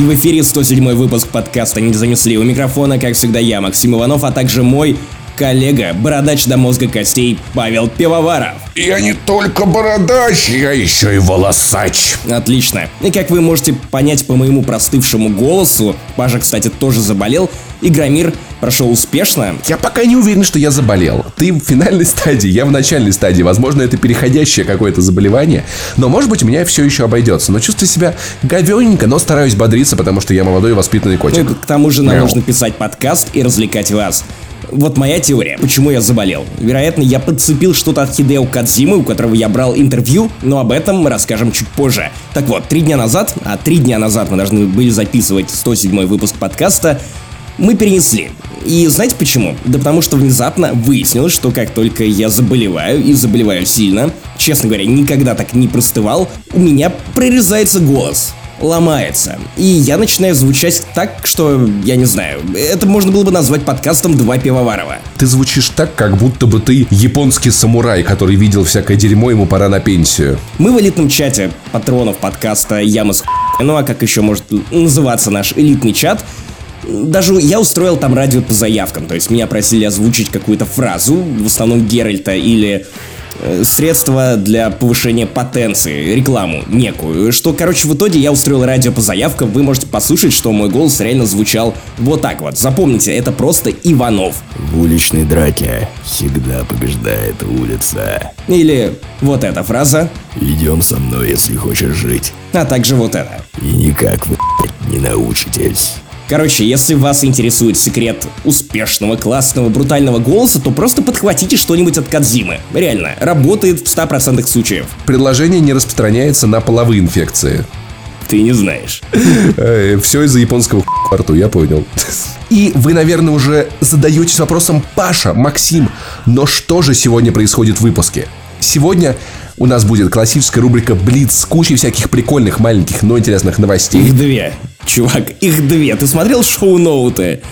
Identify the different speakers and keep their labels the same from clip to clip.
Speaker 1: И в эфире 107 выпуск подкаста «Не занесли». У микрофона, как всегда, я, Максим Иванов, а также мой коллега, бородач до мозга костей Павел Пивоваров.
Speaker 2: Я не только бородач, я еще и волосач.
Speaker 1: Отлично. И как вы можете понять по моему простывшему голосу, Паша, кстати, тоже заболел, Игромир прошел успешно.
Speaker 2: Я пока не уверен, что я заболел. Ты в финальной стадии, я в начальной стадии. Возможно, это переходящее какое-то заболевание. Но, может быть, у меня все еще обойдется. Но чувствую себя говененько, но стараюсь бодриться, потому что я молодой и воспитанный котик.
Speaker 1: Ну, к тому же нам Мяу. нужно писать подкаст и развлекать вас. Вот моя теория, почему я заболел. Вероятно, я подцепил что-то от Хидео Кадзимы, у которого я брал интервью, но об этом мы расскажем чуть позже. Так вот, три дня назад, а три дня назад мы должны были записывать 107 выпуск подкаста, мы перенесли. И знаете почему? Да потому что внезапно выяснилось, что как только я заболеваю, и заболеваю сильно, честно говоря, никогда так не простывал, у меня прорезается голос ломается. И я начинаю звучать так, что, я не знаю, это можно было бы назвать подкастом «Два пивоварова».
Speaker 2: Ты звучишь так, как будто бы ты японский самурай, который видел всякое дерьмо, ему пора на пенсию.
Speaker 1: Мы в элитном чате патронов подкаста «Ямас ну а как еще может называться наш элитный чат, даже я устроил там радио по заявкам, то есть меня просили озвучить какую-то фразу, в основном Геральта или средства для повышения потенции, рекламу некую. Что, короче, в итоге я устроил радио по заявкам, вы можете послушать, что мой голос реально звучал вот так вот. Запомните, это просто Иванов.
Speaker 3: В уличной драке всегда побеждает улица.
Speaker 1: Или вот эта фраза.
Speaker 3: Идем со мной, если хочешь жить.
Speaker 1: А также вот это.
Speaker 3: И никак вы не научитесь.
Speaker 1: Короче, если вас интересует секрет успешного, классного, брутального голоса, то просто подхватите что-нибудь от Кадзимы. Реально, работает в 100% случаев.
Speaker 2: Предложение не распространяется на половые инфекции.
Speaker 1: Ты не знаешь.
Speaker 2: Э, Все из-за японского рту, я понял. И вы, наверное, уже задаетесь вопросом, Паша, Максим, но что же сегодня происходит в выпуске? Сегодня у нас будет классическая рубрика Блиц с кучей всяких прикольных, маленьких, но интересных новостей.
Speaker 1: Их две. Чувак, их две. Ты смотрел шоу-ноуты?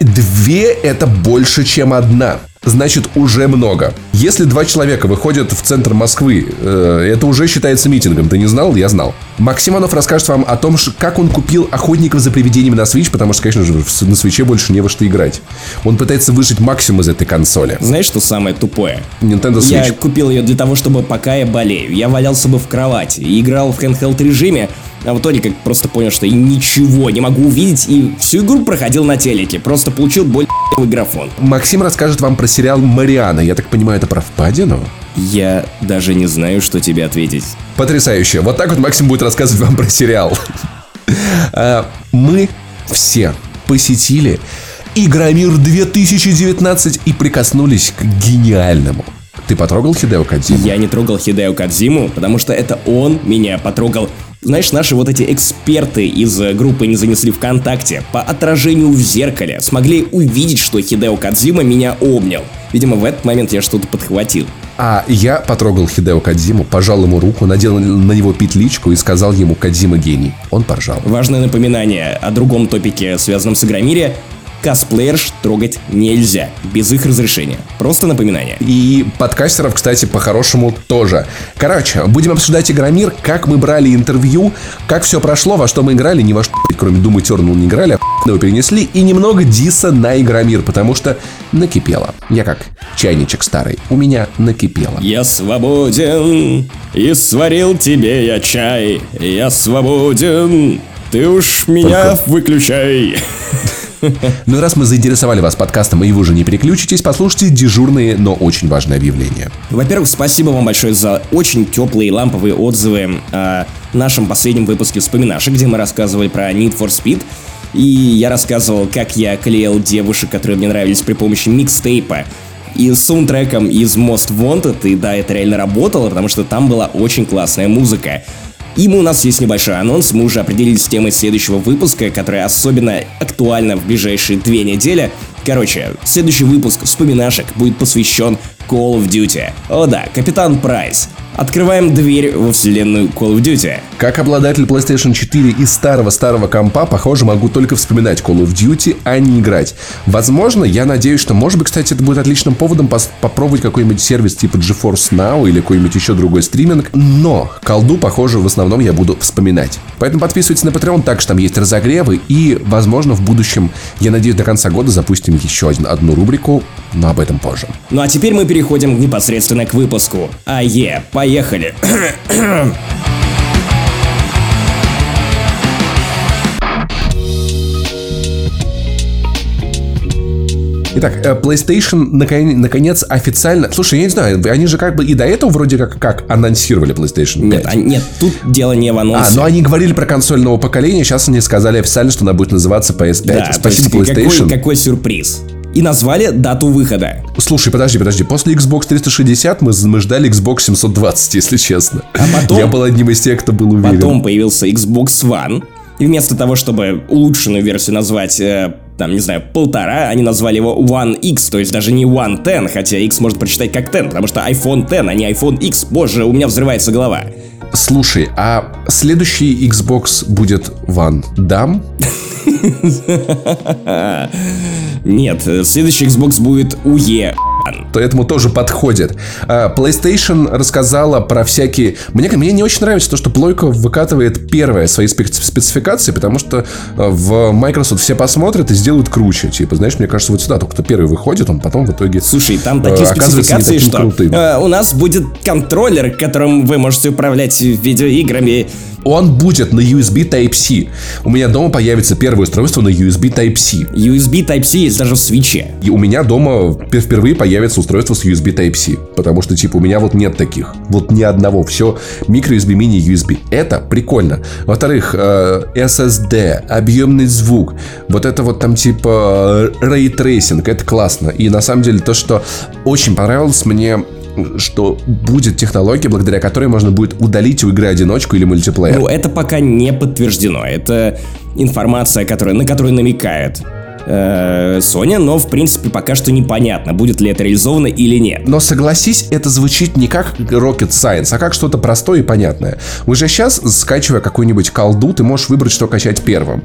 Speaker 2: Две это больше, чем одна значит уже много. Если два человека выходят в центр Москвы, э, это уже считается митингом. Ты не знал? Я знал. Максиманов расскажет вам о том, как он купил охотников за привидениями на Switch, потому что, конечно же, на свече больше не во что играть. Он пытается выжить максимум из этой консоли.
Speaker 1: Знаешь, что самое тупое?
Speaker 2: Nintendo Switch.
Speaker 1: Я купил ее для того, чтобы пока я болею, я валялся бы в кровати и играл в handheld режиме, а в итоге как просто понял, что я ничего не могу увидеть и всю игру проходил на телеке. Просто получил боль графон.
Speaker 2: Максим расскажет вам про сериал «Мариана». Я так понимаю, это про впадину?
Speaker 1: Я даже не знаю, что тебе ответить.
Speaker 2: Потрясающе. Вот так вот Максим будет рассказывать вам про сериал. А, мы все посетили Игромир 2019 и прикоснулись к гениальному. Ты потрогал Хидео Кадзиму?
Speaker 1: Я не трогал Хидео Кадзиму, потому что это он меня потрогал знаешь, наши вот эти эксперты из э, группы «Не занесли ВКонтакте» по отражению в зеркале смогли увидеть, что Хидео Кадзима меня обнял. Видимо, в этот момент я что-то подхватил.
Speaker 2: А я потрогал Хидео Кадзиму, пожал ему руку, надел на него петличку и сказал ему «Кадзима гений». Он поржал.
Speaker 1: Важное напоминание о другом топике, связанном с Игромире косплеерш трогать нельзя, без их разрешения. Просто напоминание.
Speaker 2: И подкастеров, кстати, по-хорошему тоже. Короче, будем обсуждать Игромир, как мы брали интервью, как все прошло, во что мы играли, ни во что, кроме Doom Eternal не играли, а его перенесли, и немного диса на Игромир, потому что накипело. Я как чайничек старый, у меня накипело.
Speaker 1: Я свободен, и сварил тебе я чай, я свободен, ты уж меня Только... выключай.
Speaker 2: Ну раз мы заинтересовали вас подкастом, и вы уже не переключитесь, послушайте дежурные, но очень важные объявления.
Speaker 1: Во-первых, спасибо вам большое за очень теплые ламповые отзывы о нашем последнем выпуске «Вспоминашек», где мы рассказывали про Need for Speed. И я рассказывал, как я клеил девушек, которые мне нравились при помощи микстейпа и с саундтреком из Most Wanted, и да, это реально работало, потому что там была очень классная музыка. И у нас есть небольшой анонс, мы уже определились с темой следующего выпуска, которая особенно актуальна в ближайшие две недели. Короче, следующий выпуск вспоминашек будет посвящен Call of Duty. О да, Капитан Прайс. Открываем дверь во вселенную Call of Duty.
Speaker 2: Как обладатель PlayStation 4 и старого-старого компа, похоже, могу только вспоминать Call of Duty, а не играть. Возможно, я надеюсь, что, может быть, кстати, это будет отличным поводом пос- попробовать какой-нибудь сервис типа GeForce Now или какой-нибудь еще другой стриминг. Но колду, похоже, в основном я буду вспоминать. Поэтому подписывайтесь на Patreon, так что там есть разогревы. И, возможно, в будущем, я надеюсь, до конца года запустим еще один, одну рубрику, но об этом позже.
Speaker 1: Ну а теперь мы переходим непосредственно к выпуску. АЕ, поехали.
Speaker 2: Итак, э, PlayStation наконец, наконец официально... Слушай, я не знаю, они же как бы и до этого вроде как, как анонсировали PlayStation 5.
Speaker 1: Нет, а- нет, тут дело не в
Speaker 2: А,
Speaker 1: анонсе.
Speaker 2: ну они говорили про консоль нового поколения, сейчас они сказали официально, что она будет называться PS5.
Speaker 1: Да,
Speaker 2: Спасибо,
Speaker 1: есть
Speaker 2: PlayStation.
Speaker 1: Какой, какой сюрприз. И назвали дату выхода.
Speaker 2: Слушай, подожди, подожди. После Xbox 360 мы, мы ждали Xbox 720, если честно.
Speaker 1: А потом-
Speaker 2: Я был одним из тех, кто был уверен.
Speaker 1: Потом появился Xbox One. И вместо того, чтобы улучшенную версию назвать, э, там, не знаю, полтора, они назвали его One X, то есть даже не One Ten, хотя X можно прочитать как Ten, потому что iPhone Ten, а не iPhone X. Боже, у меня взрывается голова.
Speaker 2: Слушай, а следующий Xbox будет One Dam?
Speaker 1: Нет, следующий Xbox будет UE.
Speaker 2: То этому тоже подходит. А, PlayStation рассказала про всякие... Мне, мне не очень нравится то, что плойка выкатывает первые свои спецификации, потому что а, в Microsoft все посмотрят и сделают круче. Типа, знаешь, мне кажется, вот сюда только кто первый выходит, он потом в итоге...
Speaker 1: Слушай, там такие
Speaker 2: не
Speaker 1: спецификации, что
Speaker 2: крутым.
Speaker 1: э, у нас будет контроллер, которым вы можете управлять видеоиграми.
Speaker 2: Он будет на USB Type-C. У меня дома появится первое устройство на USB Type-C.
Speaker 1: USB Type-C есть даже в свече.
Speaker 2: И у меня дома пер- впервые появится устройство с USB Type-C. Потому что, типа, у меня вот нет таких. Вот ни одного. Все микро-USB, мини-USB. Это прикольно. Во-вторых, э, SSD, объемный звук. Вот это вот там, типа, Ray Tracing. Это классно. И на самом деле то, что очень понравилось мне что будет технология, благодаря которой можно будет удалить у игры одиночку или мультиплеер.
Speaker 1: Ну, это пока не подтверждено. Это информация, которая, на которую намекает э, Sony, но, в принципе, пока что непонятно, будет ли это реализовано или нет.
Speaker 2: Но согласись, это звучит не как Rocket Science, а как что-то простое и понятное. Уже сейчас, скачивая какую-нибудь колду, ты можешь выбрать, что качать первым.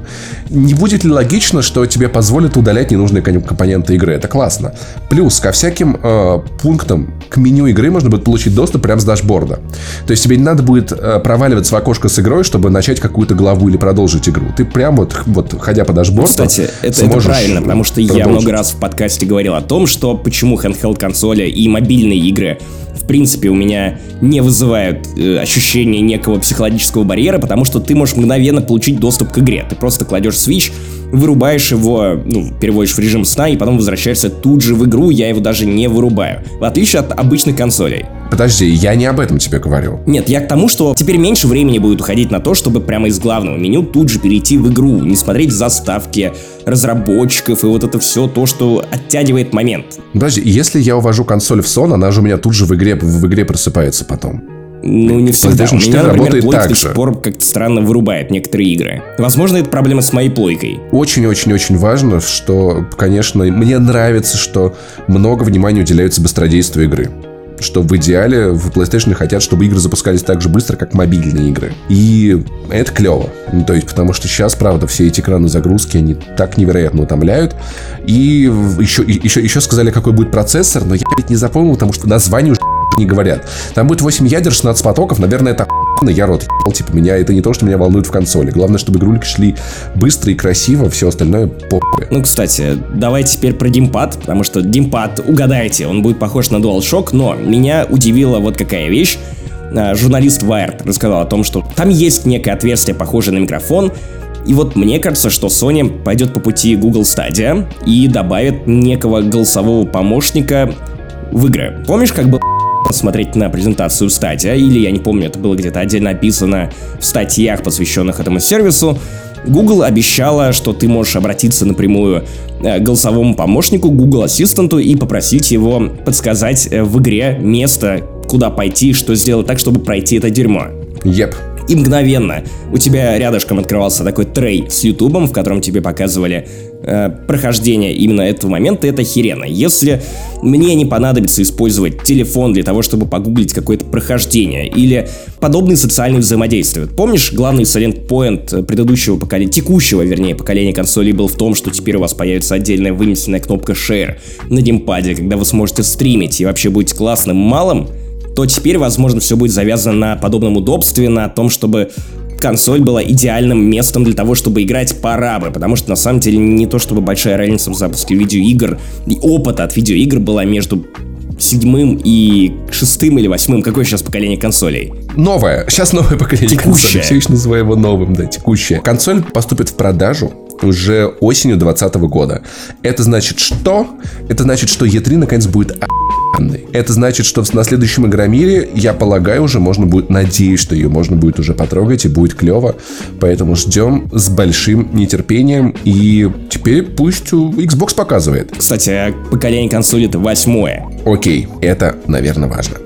Speaker 2: Не будет ли логично, что тебе позволят удалять ненужные компоненты игры? Это классно. Плюс ко всяким э, пунктам к меню игры можно будет получить доступ прямо с дашборда. То есть тебе не надо будет э, проваливаться в окошко с игрой, чтобы начать какую-то главу или продолжить игру. Ты прям вот, вот ходя по дашборду,
Speaker 1: Кстати, это, это правильно, потому что я
Speaker 2: продолжить.
Speaker 1: много раз в подкасте говорил о том, что почему handheld консоли и мобильные игры в принципе у меня не вызывают э, ощущения некого психологического барьера, потому что ты можешь мгновенно получить доступ к игре. Ты просто кладешь Switch, вырубаешь его, ну, переводишь в режим сна и потом возвращаешься тут же в игру, я его даже не вырубаю. В отличие от обычных консолей.
Speaker 2: Подожди, я не об этом тебе говорю.
Speaker 1: Нет, я к тому, что теперь меньше времени будет уходить на то, чтобы прямо из главного меню тут же перейти в игру, не смотреть заставки разработчиков и вот это все то, что оттягивает момент.
Speaker 2: Подожди, если я увожу консоль в сон, она же у меня тут же в игре, в игре просыпается потом.
Speaker 1: Ну, не всегда.
Speaker 2: PlayStation
Speaker 1: У
Speaker 2: 4
Speaker 1: меня, например,
Speaker 2: работает
Speaker 1: плойка
Speaker 2: так
Speaker 1: до сих пор как-то странно вырубает некоторые игры. Возможно, это проблема с моей плойкой.
Speaker 2: Очень-очень-очень важно, что, конечно, мне нравится, что много внимания уделяется быстродействию игры. Что в идеале в PlayStation хотят, чтобы игры запускались так же быстро, как мобильные игры. И это клево. Ну, то есть, потому что сейчас, правда, все эти экраны загрузки, они так невероятно утомляют. И еще, еще, еще сказали, какой будет процессор, но я ведь не запомнил, потому что название уже не говорят. Там будет 8 ядер, 16 потоков, наверное, это я рот ебал, типа, меня это не то, что меня волнует в консоли. Главное, чтобы игрульки шли быстро и красиво, все остальное похуй.
Speaker 1: Ну, кстати, давайте теперь про геймпад, потому что геймпад, угадайте, он будет похож на DualShock, но меня удивила вот какая вещь. А, Журналист Wired рассказал о том, что там есть некое отверстие, похожее на микрофон, и вот мне кажется, что Sony пойдет по пути Google Stadia и добавит некого голосового помощника в игры. Помнишь, как было смотреть на презентацию Stadia, или я не помню, это было где-то отдельно описано в статьях, посвященных этому сервису, Google обещала, что ты можешь обратиться напрямую э, к голосовому помощнику, Google Ассистенту и попросить его подсказать э, в игре место, куда пойти, что сделать так, чтобы пройти это дерьмо.
Speaker 2: Еп.
Speaker 1: И мгновенно у тебя рядышком открывался такой трей с Ютубом, в котором тебе показывали э, прохождения именно этого момента, это херено. Если мне не понадобится использовать телефон для того, чтобы погуглить какое-то прохождение или подобные социальные взаимодействия. Помнишь, главный selling point предыдущего поколения, текущего, вернее, поколения консолей был в том, что теперь у вас появится отдельная вынесенная кнопка Share на геймпаде, когда вы сможете стримить и вообще будете классным малым, то теперь, возможно, все будет завязано на подобном удобстве, на том, чтобы консоль была идеальным местом для того, чтобы играть по арабы, потому что на самом деле не то чтобы большая разница в запуске видеоигр, и опыта от видеоигр была между седьмым и шестым или восьмым. Какое сейчас поколение консолей?
Speaker 2: Новое. Сейчас новое поколение
Speaker 1: Текущее.
Speaker 2: консолей. Все еще называю его новым, да, текущее. Консоль поступит в продажу уже осенью 2020 года. Это значит что? Это значит, что E3 наконец будет охуенной. Это значит, что на следующем Игромире, я полагаю, уже можно будет, надеюсь, что ее можно будет уже потрогать и будет клево. Поэтому ждем с большим нетерпением. И теперь пусть Xbox показывает.
Speaker 1: Кстати, а поколение консолей это восьмое.
Speaker 2: Окей, это, наверное, важно.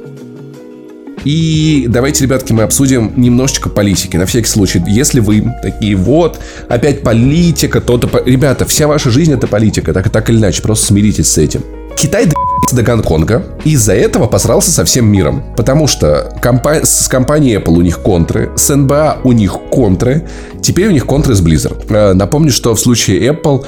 Speaker 2: И давайте, ребятки, мы обсудим немножечко политики. На всякий случай, если вы такие вот, опять политика, то-то... Ребята, вся ваша жизнь это политика, так, так или иначе, просто смиритесь с этим. Китай до до Гонконга и из-за этого посрался со всем миром. Потому что компа- с компанией Apple у них контры, с NBA у них контры, теперь у них контры с Blizzard. Э, Напомню, что в случае Apple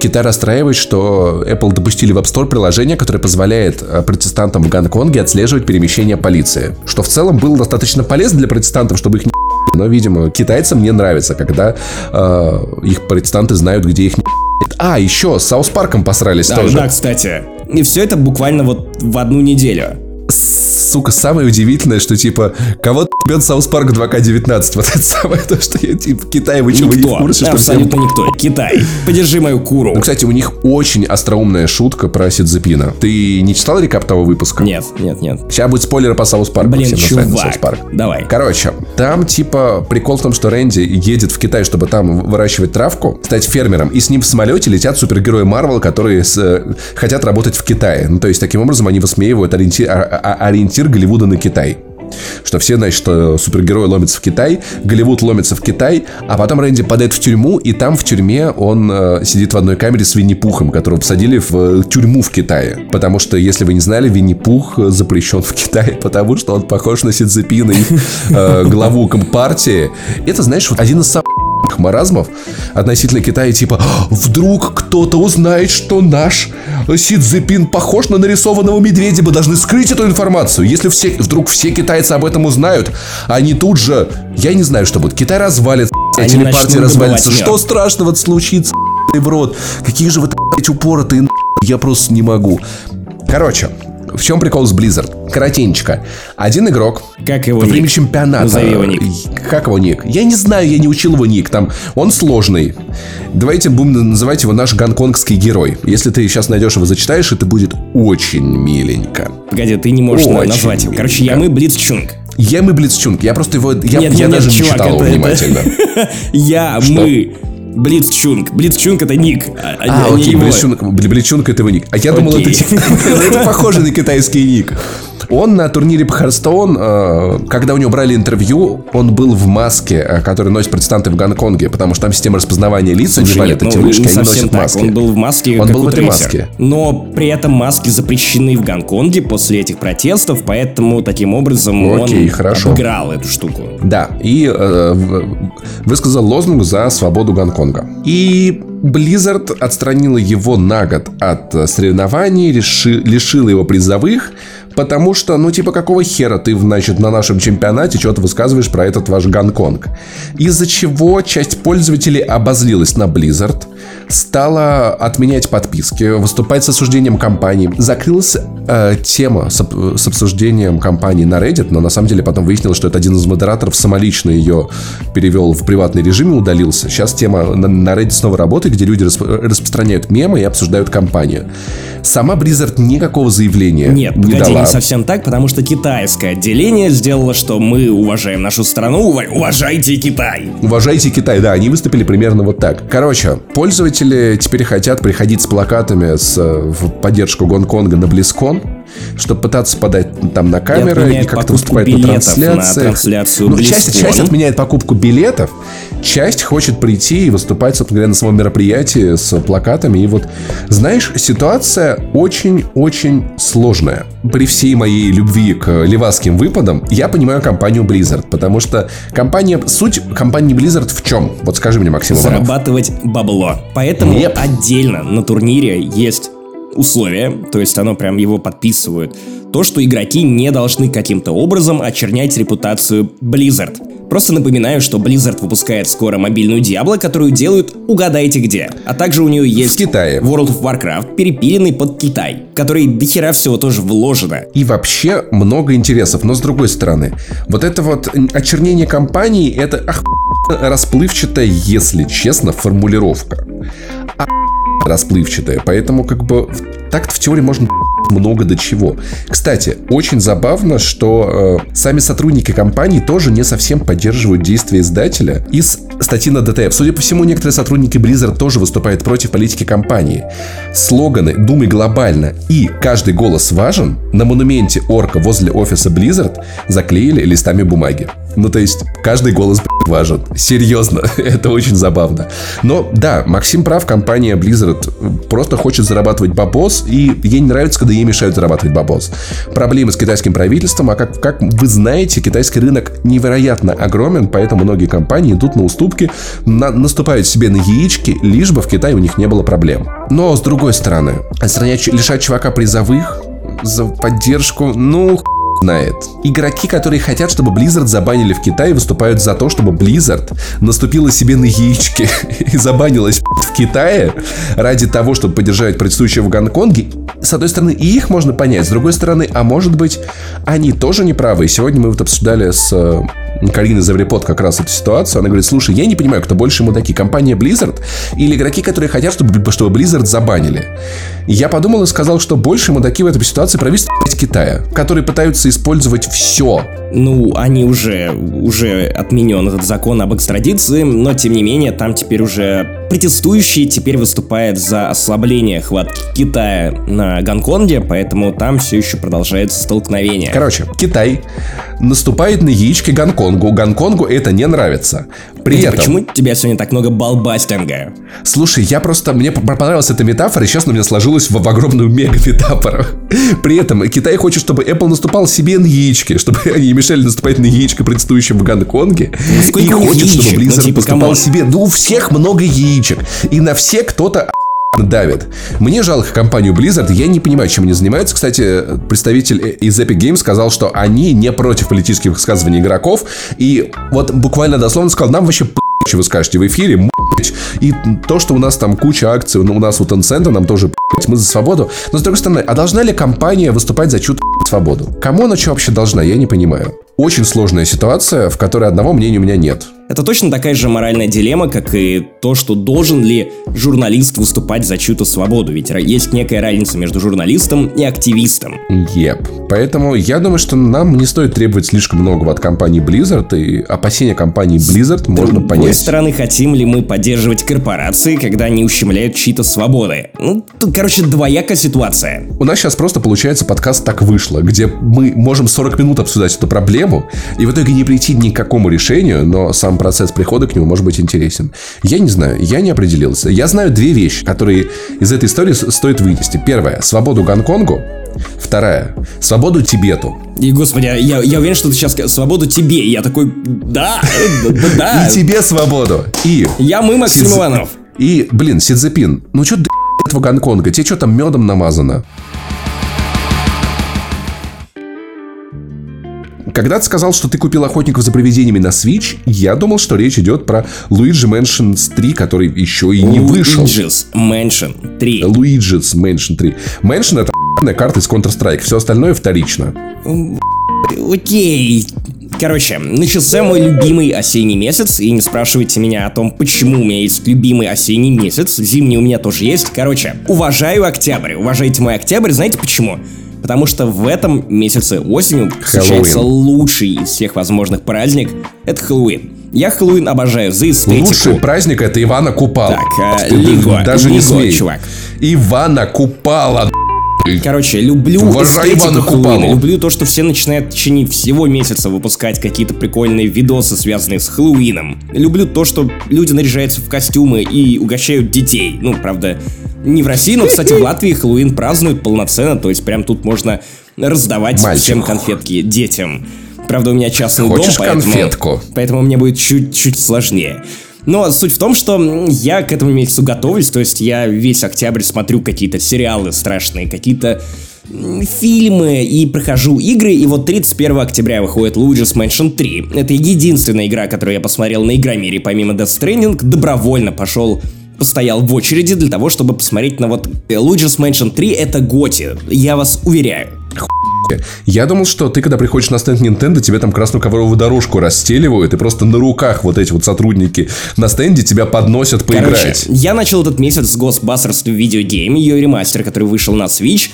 Speaker 2: Китай расстраивает, что Apple допустили в App Store приложение, которое позволяет э, протестантам в Гонконге отслеживать перемещение полиции. Что в целом было достаточно полезно для протестантов, чтобы их не но, видимо, китайцам не нравится, когда э, их протестанты знают, где их не А, еще с South Park ом посрались
Speaker 1: Да,
Speaker 2: тоже.
Speaker 1: да, кстати. И все это буквально вот в одну неделю.
Speaker 2: Сука, самое удивительное, что типа, кого бьет South Park 2K19? Вот это самое то, что я типа в Китае, вы чего, не в курсе, что всем
Speaker 1: Абсолютно никто. Китай. Подержи мою куру.
Speaker 2: Ну, кстати, у них очень остроумная шутка про Си Цзиньпина. Ты не читал recap того выпуска?
Speaker 1: Нет, нет, нет.
Speaker 2: Сейчас будет спойлеры по South Park у.
Speaker 1: Блин,
Speaker 2: всем
Speaker 1: чувак.
Speaker 2: South Park.
Speaker 1: Давай.
Speaker 2: Короче, там типа прикол в том, что Рэнди едет в Китай, чтобы там выращивать травку, стать фермером, и с ним в самолете летят супергерои Марвел, которые с, э, хотят работать в Китае. Ну, то есть, таким образом они высмеивают ориентир, а- а- ориентир Голливуда на Китай. Что все, значит, что супергерои ломятся в Китай, Голливуд ломится в Китай, а потом Рэнди падает в тюрьму, и там в тюрьме он э, сидит в одной камере с Винни-Пухом, которого посадили в э, тюрьму в Китае. Потому что, если вы не знали, Винни-Пух э, запрещен в Китае, потому что он похож на Сидзепина и э, главу Компартии. Это, знаешь, вот один из самых маразмов относительно Китая, типа, «А, вдруг кто-то узнает, что наш Си Цзепин похож на нарисованного медведя, мы должны скрыть эту информацию. Если все, вдруг все китайцы об этом узнают, они тут же, я не знаю, что будет, Китай развалится,
Speaker 1: Они
Speaker 2: телепартия
Speaker 1: начнут
Speaker 2: развалится. Что страшного случится, в рот? Какие же вы, блядь, упоротые, я просто не могу. Короче, в чем прикол с Blizzard? Коротенечко. Один игрок
Speaker 1: Как его
Speaker 2: во время
Speaker 1: ник?
Speaker 2: чемпионата.
Speaker 1: Назови его ник.
Speaker 2: Как его ник? Я не знаю, я не учил его ник. Там он сложный. Давайте будем называть его наш гонконгский герой. Если ты сейчас найдешь его, зачитаешь, это будет очень миленько.
Speaker 1: Погоди, ты не можешь
Speaker 2: Очень
Speaker 1: назвать его. Короче,
Speaker 2: миленько.
Speaker 1: Ямы Блицчунг.
Speaker 2: Ямы Блицчунг. Я просто его... Я,
Speaker 1: Нет,
Speaker 2: я
Speaker 1: нет,
Speaker 2: даже
Speaker 1: нет,
Speaker 2: не
Speaker 1: чувак,
Speaker 2: читал его
Speaker 1: это- это-
Speaker 2: внимательно.
Speaker 1: Я, мы, Блицчунг. Блицчунг это ник, а, а
Speaker 2: А,
Speaker 1: не
Speaker 2: окей,
Speaker 1: его.
Speaker 2: Блицчунг, Бли- Блицчунг это его ник. А я думал, это. Это похоже на китайский ник. Он на турнире по Харстоун, э, когда у него брали интервью, он был в маске, э, которую носят протестанты в Гонконге, потому что там система распознавания лиц, они
Speaker 1: Слушай,
Speaker 2: валят
Speaker 1: нет,
Speaker 2: эти
Speaker 1: ну,
Speaker 2: вышки,
Speaker 1: не
Speaker 2: они носят
Speaker 1: так.
Speaker 2: маски.
Speaker 1: Он был в маске,
Speaker 2: Он был в этой маске.
Speaker 1: Но при этом маски запрещены в Гонконге после этих протестов, поэтому таким образом
Speaker 2: Окей,
Speaker 1: он
Speaker 2: хорошо.
Speaker 1: обыграл эту штуку.
Speaker 2: Да, и э, в- высказал лозунг за свободу Гонконга. И Blizzard отстранила его на год от э, соревнований, реши- лишила его призовых, потому что, ну, типа, какого хера ты, значит, на нашем чемпионате что-то высказываешь про этот ваш Гонконг? Из-за чего часть пользователей обозлилась на Blizzard, стала отменять подписки, выступать с осуждением компании. Закрылась э, тема с, с обсуждением компании на Reddit, но на самом деле потом выяснилось, что это один из модераторов самолично ее перевел в приватный режим и удалился. Сейчас тема на, на Reddit снова работает, где люди расп- распространяют мемы и обсуждают компанию. Сама Blizzard никакого заявления
Speaker 1: Нет,
Speaker 2: не
Speaker 1: погоди,
Speaker 2: дала.
Speaker 1: не совсем так, потому что китайское отделение сделало, что мы уважаем нашу страну, ува- уважайте Китай.
Speaker 2: Уважайте Китай, да, они выступили примерно вот так. Короче, пользователи теперь хотят приходить с плакатами с, э, в поддержку Гонконга на Близкон, чтобы пытаться подать там на камеры и как-то выступать на
Speaker 1: билетов на
Speaker 2: трансляциях.
Speaker 1: трансляцию
Speaker 2: ну, часть, часть отменяет покупку билетов, часть хочет прийти и выступать, собственно говоря, на самом мероприятии с плакатами. И вот, знаешь, ситуация очень-очень сложная. При всей моей любви к левацким выпадам, я понимаю компанию Blizzard, потому что компания, суть компании Blizzard в чем? Вот скажи мне, Максим Иванов.
Speaker 1: Зарабатывать бабло. Поэтому
Speaker 2: Yep.
Speaker 1: отдельно на турнире есть условие, то есть оно прям его подписывают, то, что игроки не должны каким-то образом очернять репутацию Blizzard. Просто напоминаю, что Blizzard выпускает скоро мобильную Diablo, которую делают угадайте где. А также у нее есть
Speaker 2: Китае.
Speaker 1: World of Warcraft, перепиленный под Китай, в который дохера всего тоже вложено.
Speaker 2: И вообще много интересов. Но с другой стороны, вот это вот очернение компании, это ах, расплывчатая, если честно, формулировка. А расплывчатая. Поэтому как бы так в теории можно много до чего. Кстати, очень забавно, что э, сами сотрудники компании тоже не совсем поддерживают действия издателя. Из статьи на ДТФ. Судя по всему, некоторые сотрудники Blizzard тоже выступают против политики компании. Слоганы «Думай глобально» и «Каждый голос важен» на монументе орка возле офиса Blizzard заклеили листами бумаги. Ну, то есть, каждый голос важен. Серьезно, это очень забавно. Но да, Максим прав, компания Blizzard просто хочет зарабатывать бабос, и ей не нравится, когда ей мешают зарабатывать бабос. Проблемы с китайским правительством, а как, как вы знаете, китайский рынок невероятно огромен, поэтому многие компании идут на уступки, на- наступают себе на яички, лишь бы в Китае у них не было проблем. Но, с другой стороны, отстранять, лишать чувака призовых за поддержку, ну, знает. Игроки, которые хотят, чтобы Blizzard забанили в Китае, выступают за то, чтобы Blizzard наступила себе на яички и забанилась в Китае ради того, чтобы поддержать протестующих в Гонконге. С одной стороны, и их можно понять, с другой стороны, а может быть, они тоже неправы. И сегодня мы вот обсуждали с э, Кариной Заврепот как раз эту ситуацию. Она говорит, слушай, я не понимаю, кто больше мудаки, компания Blizzard или игроки, которые хотят, чтобы, чтобы Blizzard забанили. И я подумал и сказал, что больше мудаки в этой ситуации правительство Китая, которые пытаются использовать все.
Speaker 1: Ну, они уже, уже отменен этот закон об экстрадиции, но тем не менее там теперь уже протестующие теперь выступают за ослабление хватки Китая на Гонконге, поэтому там все еще продолжается столкновение.
Speaker 2: Короче, Китай наступает на яички Гонконгу. Гонконгу это не нравится. При
Speaker 1: Кстати,
Speaker 2: этом...
Speaker 1: Почему тебя сегодня так много балбастинга?
Speaker 2: Слушай, я просто... Мне понравилась эта метафора, и сейчас у меня сложилась в, в огромную мега-метафору. При этом Китай хочет, чтобы Apple наступал себе на яички, чтобы они не мешали наступать на яичко протестующим в Гонконге.
Speaker 1: сколько
Speaker 2: и хочет, чтобы
Speaker 1: яичек? Ну, типа,
Speaker 2: come
Speaker 1: on.
Speaker 2: себе. Ну, у всех много яичек. И на все кто-то давит. Мне жалко компанию Blizzard, я не понимаю, чем они занимаются. Кстати, представитель э- из Epic Games сказал, что они не против политических высказываний игроков. И вот буквально дословно сказал, нам вообще что вы скажете в эфире. И то, что у нас там куча акций, ну, у нас у Tencent, нам тоже мы за свободу. Но с другой стороны, а должна ли компания выступать за чью-то свободу? Кому она что вообще должна, я не понимаю. Очень сложная ситуация, в которой одного мнения у меня нет.
Speaker 1: Это точно такая же моральная дилемма, как и то, что должен ли журналист выступать за чью-то свободу, ведь есть некая разница между журналистом и активистом.
Speaker 2: Еп. Поэтому я думаю, что нам не стоит требовать слишком многого от компании Blizzard, и опасения компании Blizzard можно
Speaker 1: С другой
Speaker 2: понять.
Speaker 1: стороны, хотим ли мы поддерживать корпорации, когда они ущемляют чьи-то свободы? Ну, тут, короче, двоякая ситуация.
Speaker 2: У нас сейчас просто получается подкаст так вышло, где мы можем 40 минут обсуждать эту проблему, и в итоге не прийти ни к какому решению, но сам процесс прихода к нему может быть интересен. Я не знаю, я не определился. Я знаю две вещи, которые из этой истории стоит вынести. Первая – свободу Гонконгу. Вторая – свободу Тибету.
Speaker 1: И, господи, я, я уверен, что ты сейчас скажешь свободу тебе. И я такой, да, э, да, да.
Speaker 2: И тебе свободу. И
Speaker 1: Я мы, Максим Иванов.
Speaker 2: И, блин, Сидзепин, ну что до этого Гонконга? Тебе что там медом намазано? Когда ты сказал, что ты купил охотников за привидениями на Switch, я думал, что речь идет про Luigi Mansion 3, который еще и не вышел.
Speaker 1: Luigi's Mansion 3.
Speaker 2: Luigi's Mansion 3. Mansion это карта из Counter-Strike. Все остальное вторично.
Speaker 1: Окей. Короче, начался мой любимый осенний месяц, и не спрашивайте меня о том, почему у меня есть любимый осенний месяц, зимний у меня тоже есть. Короче, уважаю октябрь, уважайте мой октябрь, знаете почему? Потому что в этом месяце осенью встречается лучший из всех возможных праздник — это Хэллоуин. Я Хэллоуин обожаю за эстетику.
Speaker 2: Лучший праздник это Ивана Купала.
Speaker 1: Так,
Speaker 2: Ты
Speaker 1: Лего,
Speaker 2: даже не
Speaker 1: Лего,
Speaker 2: смей.
Speaker 1: чувак.
Speaker 2: Ивана Купала.
Speaker 1: Короче, люблю
Speaker 2: Уважай
Speaker 1: эстетику Хэллоуина, люблю то, что все начинают в течение всего месяца выпускать какие-то прикольные видосы, связанные с Хэллоуином. Люблю то, что люди наряжаются в костюмы и угощают детей. Ну, правда, не в России, но, кстати, в Латвии Хэллоуин празднуют полноценно, то есть прям тут можно раздавать
Speaker 2: Мальчик.
Speaker 1: всем конфетки детям. Правда, у меня частный
Speaker 2: Хочешь
Speaker 1: дом, поэтому,
Speaker 2: конфетку?
Speaker 1: поэтому мне будет чуть-чуть сложнее. Но суть в том, что я к этому месяцу готовлюсь, то есть я весь октябрь смотрю какие-то сериалы страшные, какие-то фильмы и прохожу игры, и вот 31 октября выходит Luigi's Mansion 3. Это единственная игра, которую я посмотрел на Игромире, помимо Death Stranding, добровольно пошел постоял в очереди для того, чтобы посмотреть на вот Luigi's Mansion 3 это Готи, я вас уверяю.
Speaker 2: Я думал, что ты, когда приходишь на стенд Nintendo, тебе там красную ковровую дорожку расстеливают, и просто на руках вот эти вот сотрудники на стенде тебя подносят
Speaker 1: Короче,
Speaker 2: поиграть.
Speaker 1: я начал этот месяц с Ghostbusters в видеогейм, ее ремастер, который вышел на Switch.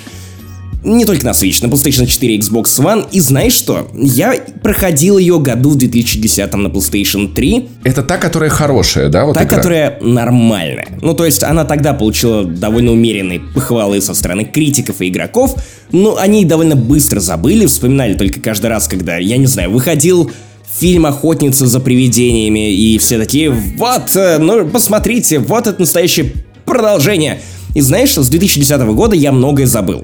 Speaker 1: Не только на Switch, на PlayStation 4 и Xbox One. И знаешь что? Я проходил ее году в 2010 на PlayStation 3.
Speaker 2: Это та, которая хорошая, да? Вот
Speaker 1: Та,
Speaker 2: игра?
Speaker 1: которая нормальная. Ну, то есть, она тогда получила довольно умеренные похвалы со стороны критиков и игроков, но они довольно быстро забыли, вспоминали только каждый раз, когда, я не знаю, выходил фильм «Охотница за привидениями», и все такие, вот, э, ну, посмотрите, вот это настоящее продолжение. И знаешь, с 2010 года я многое забыл.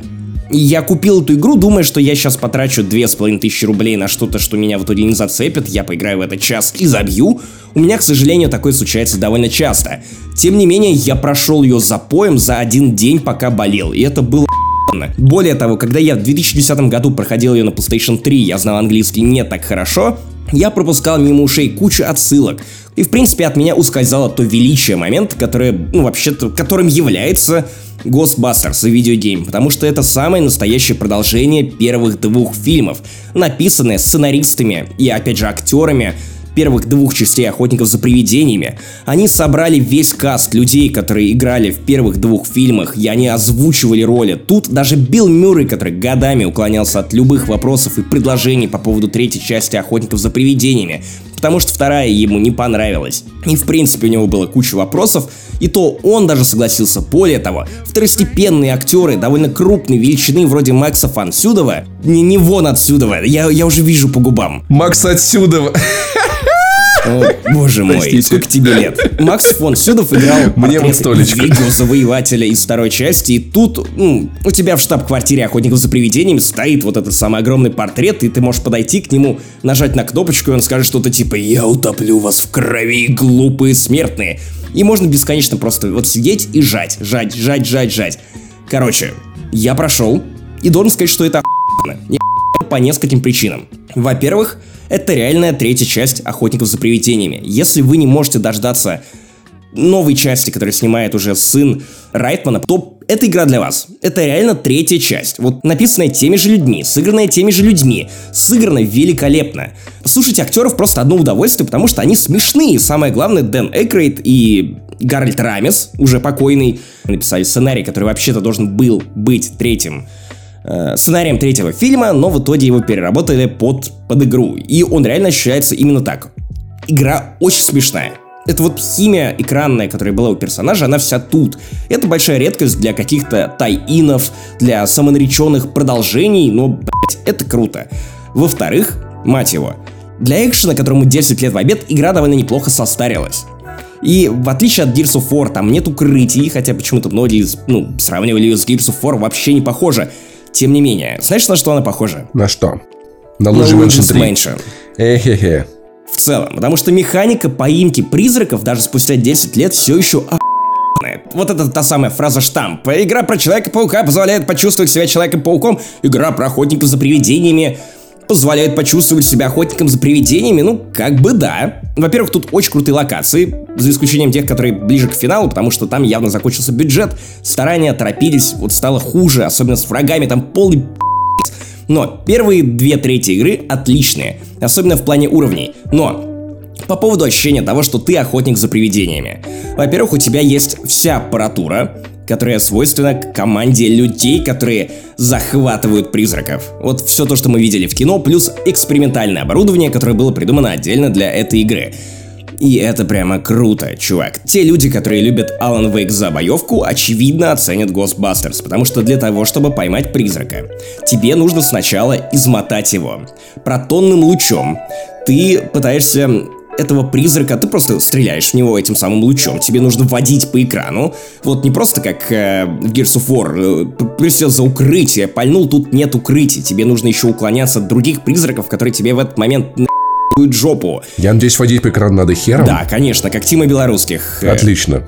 Speaker 1: Я купил эту игру, думая, что я сейчас потрачу две с половиной тысячи рублей на что-то, что меня в итоге не зацепит, я поиграю в этот час и забью. У меня, к сожалению, такое случается довольно часто. Тем не менее, я прошел ее запоем за один день, пока болел, и это было. Более того, когда я в 2010 году проходил ее на PlayStation 3, я знал английский не так хорошо, я пропускал мимо ушей кучу отсылок. И, в принципе, от меня ускользало то величие момента, которое, ну, вообще-то, которым является Ghostbusters видеогейм, потому что это самое настоящее продолжение первых двух фильмов, написанное сценаристами и, опять же, актерами первых двух частей «Охотников за привидениями». Они собрали весь каст людей, которые играли в первых двух фильмах, и они озвучивали роли. Тут даже Билл Мюррей, который годами уклонялся от любых вопросов и предложений по поводу третьей части «Охотников за привидениями», потому что вторая ему не понравилась. И в принципе у него было куча вопросов, и то он даже согласился. Более того, второстепенные актеры довольно крупной величины, вроде Макса Фансюдова, не, не вон отсюда, я, я уже вижу по губам.
Speaker 2: Макс отсюда.
Speaker 1: О, боже мой,
Speaker 2: Простите.
Speaker 1: сколько тебе лет? Макс фон Сюдов играл
Speaker 2: Мне вот столечко.
Speaker 1: Завоевателя из второй части, и тут ну, у тебя в штаб-квартире охотников за привидениями стоит вот этот самый огромный портрет, и ты можешь подойти к нему, нажать на кнопочку, и он скажет что-то типа «Я утоплю вас в крови, глупые смертные». И можно бесконечно просто вот сидеть и жать, жать, жать, жать, жать. Короче, я прошел, и должен сказать, что это охуенно по нескольким причинам. Во-первых, это реальная третья часть «Охотников за привидениями». Если вы не можете дождаться новой части, которую снимает уже сын Райтмана, то эта игра для вас. Это реально третья часть. Вот написанная теми же людьми, сыгранная теми же людьми, сыграна великолепно. Слушать актеров просто одно удовольствие, потому что они смешные. Самое главное, Дэн Экрейт и Гарольд Рамес, уже покойный, написали сценарий, который вообще-то должен был быть третьим э, сценарием третьего фильма, но в итоге его переработали под, под игру. И он реально ощущается именно так. Игра очень смешная. Это вот химия экранная, которая была у персонажа, она вся тут. Это большая редкость для каких-то тай-инов, для самонареченных продолжений, но, блять, это круто. Во-вторых, мать его, для экшена, которому 10 лет в обед, игра довольно неплохо состарилась. И в отличие от Gears of War, там нет укрытий, хотя почему-то многие ну, сравнивали ее с Gears of War, вообще не похоже. Тем не менее, знаешь, на что она похожа?
Speaker 2: На что? На Luigi Mansion
Speaker 1: Luigi's
Speaker 2: 3.
Speaker 1: Mansion.
Speaker 2: Эхе-хе.
Speaker 1: В целом, потому что механика поимки призраков даже спустя 10 лет все еще охуенная. Вот это та самая фраза штамп. Игра про Человека-паука позволяет почувствовать себя Человеком-пауком. Игра про охотников за привидениями позволяет почувствовать себя охотником за привидениями, ну, как бы да. Во-первых, тут очень крутые локации, за исключением тех, которые ближе к финалу, потому что там явно закончился бюджет, старания торопились, вот стало хуже, особенно с врагами, там полный но первые две трети игры отличные, особенно в плане уровней. Но по поводу ощущения того, что ты охотник за привидениями. Во-первых, у тебя есть вся аппаратура, которая свойственна команде людей, которые захватывают призраков. Вот все то, что мы видели в кино, плюс экспериментальное оборудование, которое было придумано отдельно для этой игры. И это прямо круто, чувак. Те люди, которые любят Alan Wake за боевку, очевидно оценят Ghostbusters, потому что для того, чтобы поймать призрака, тебе нужно сначала измотать его. Протонным лучом ты пытаешься этого призрака, ты просто стреляешь в него этим самым лучом. Тебе нужно водить по экрану. Вот не просто как э, в Gears of War, э, за укрытие, пальнул, тут нет укрытия. Тебе нужно еще уклоняться от других призраков, которые тебе в этот момент на жопу.
Speaker 2: Я надеюсь, водить по экрану надо хером?
Speaker 1: Да, конечно, как Тима Белорусских.
Speaker 2: Отлично.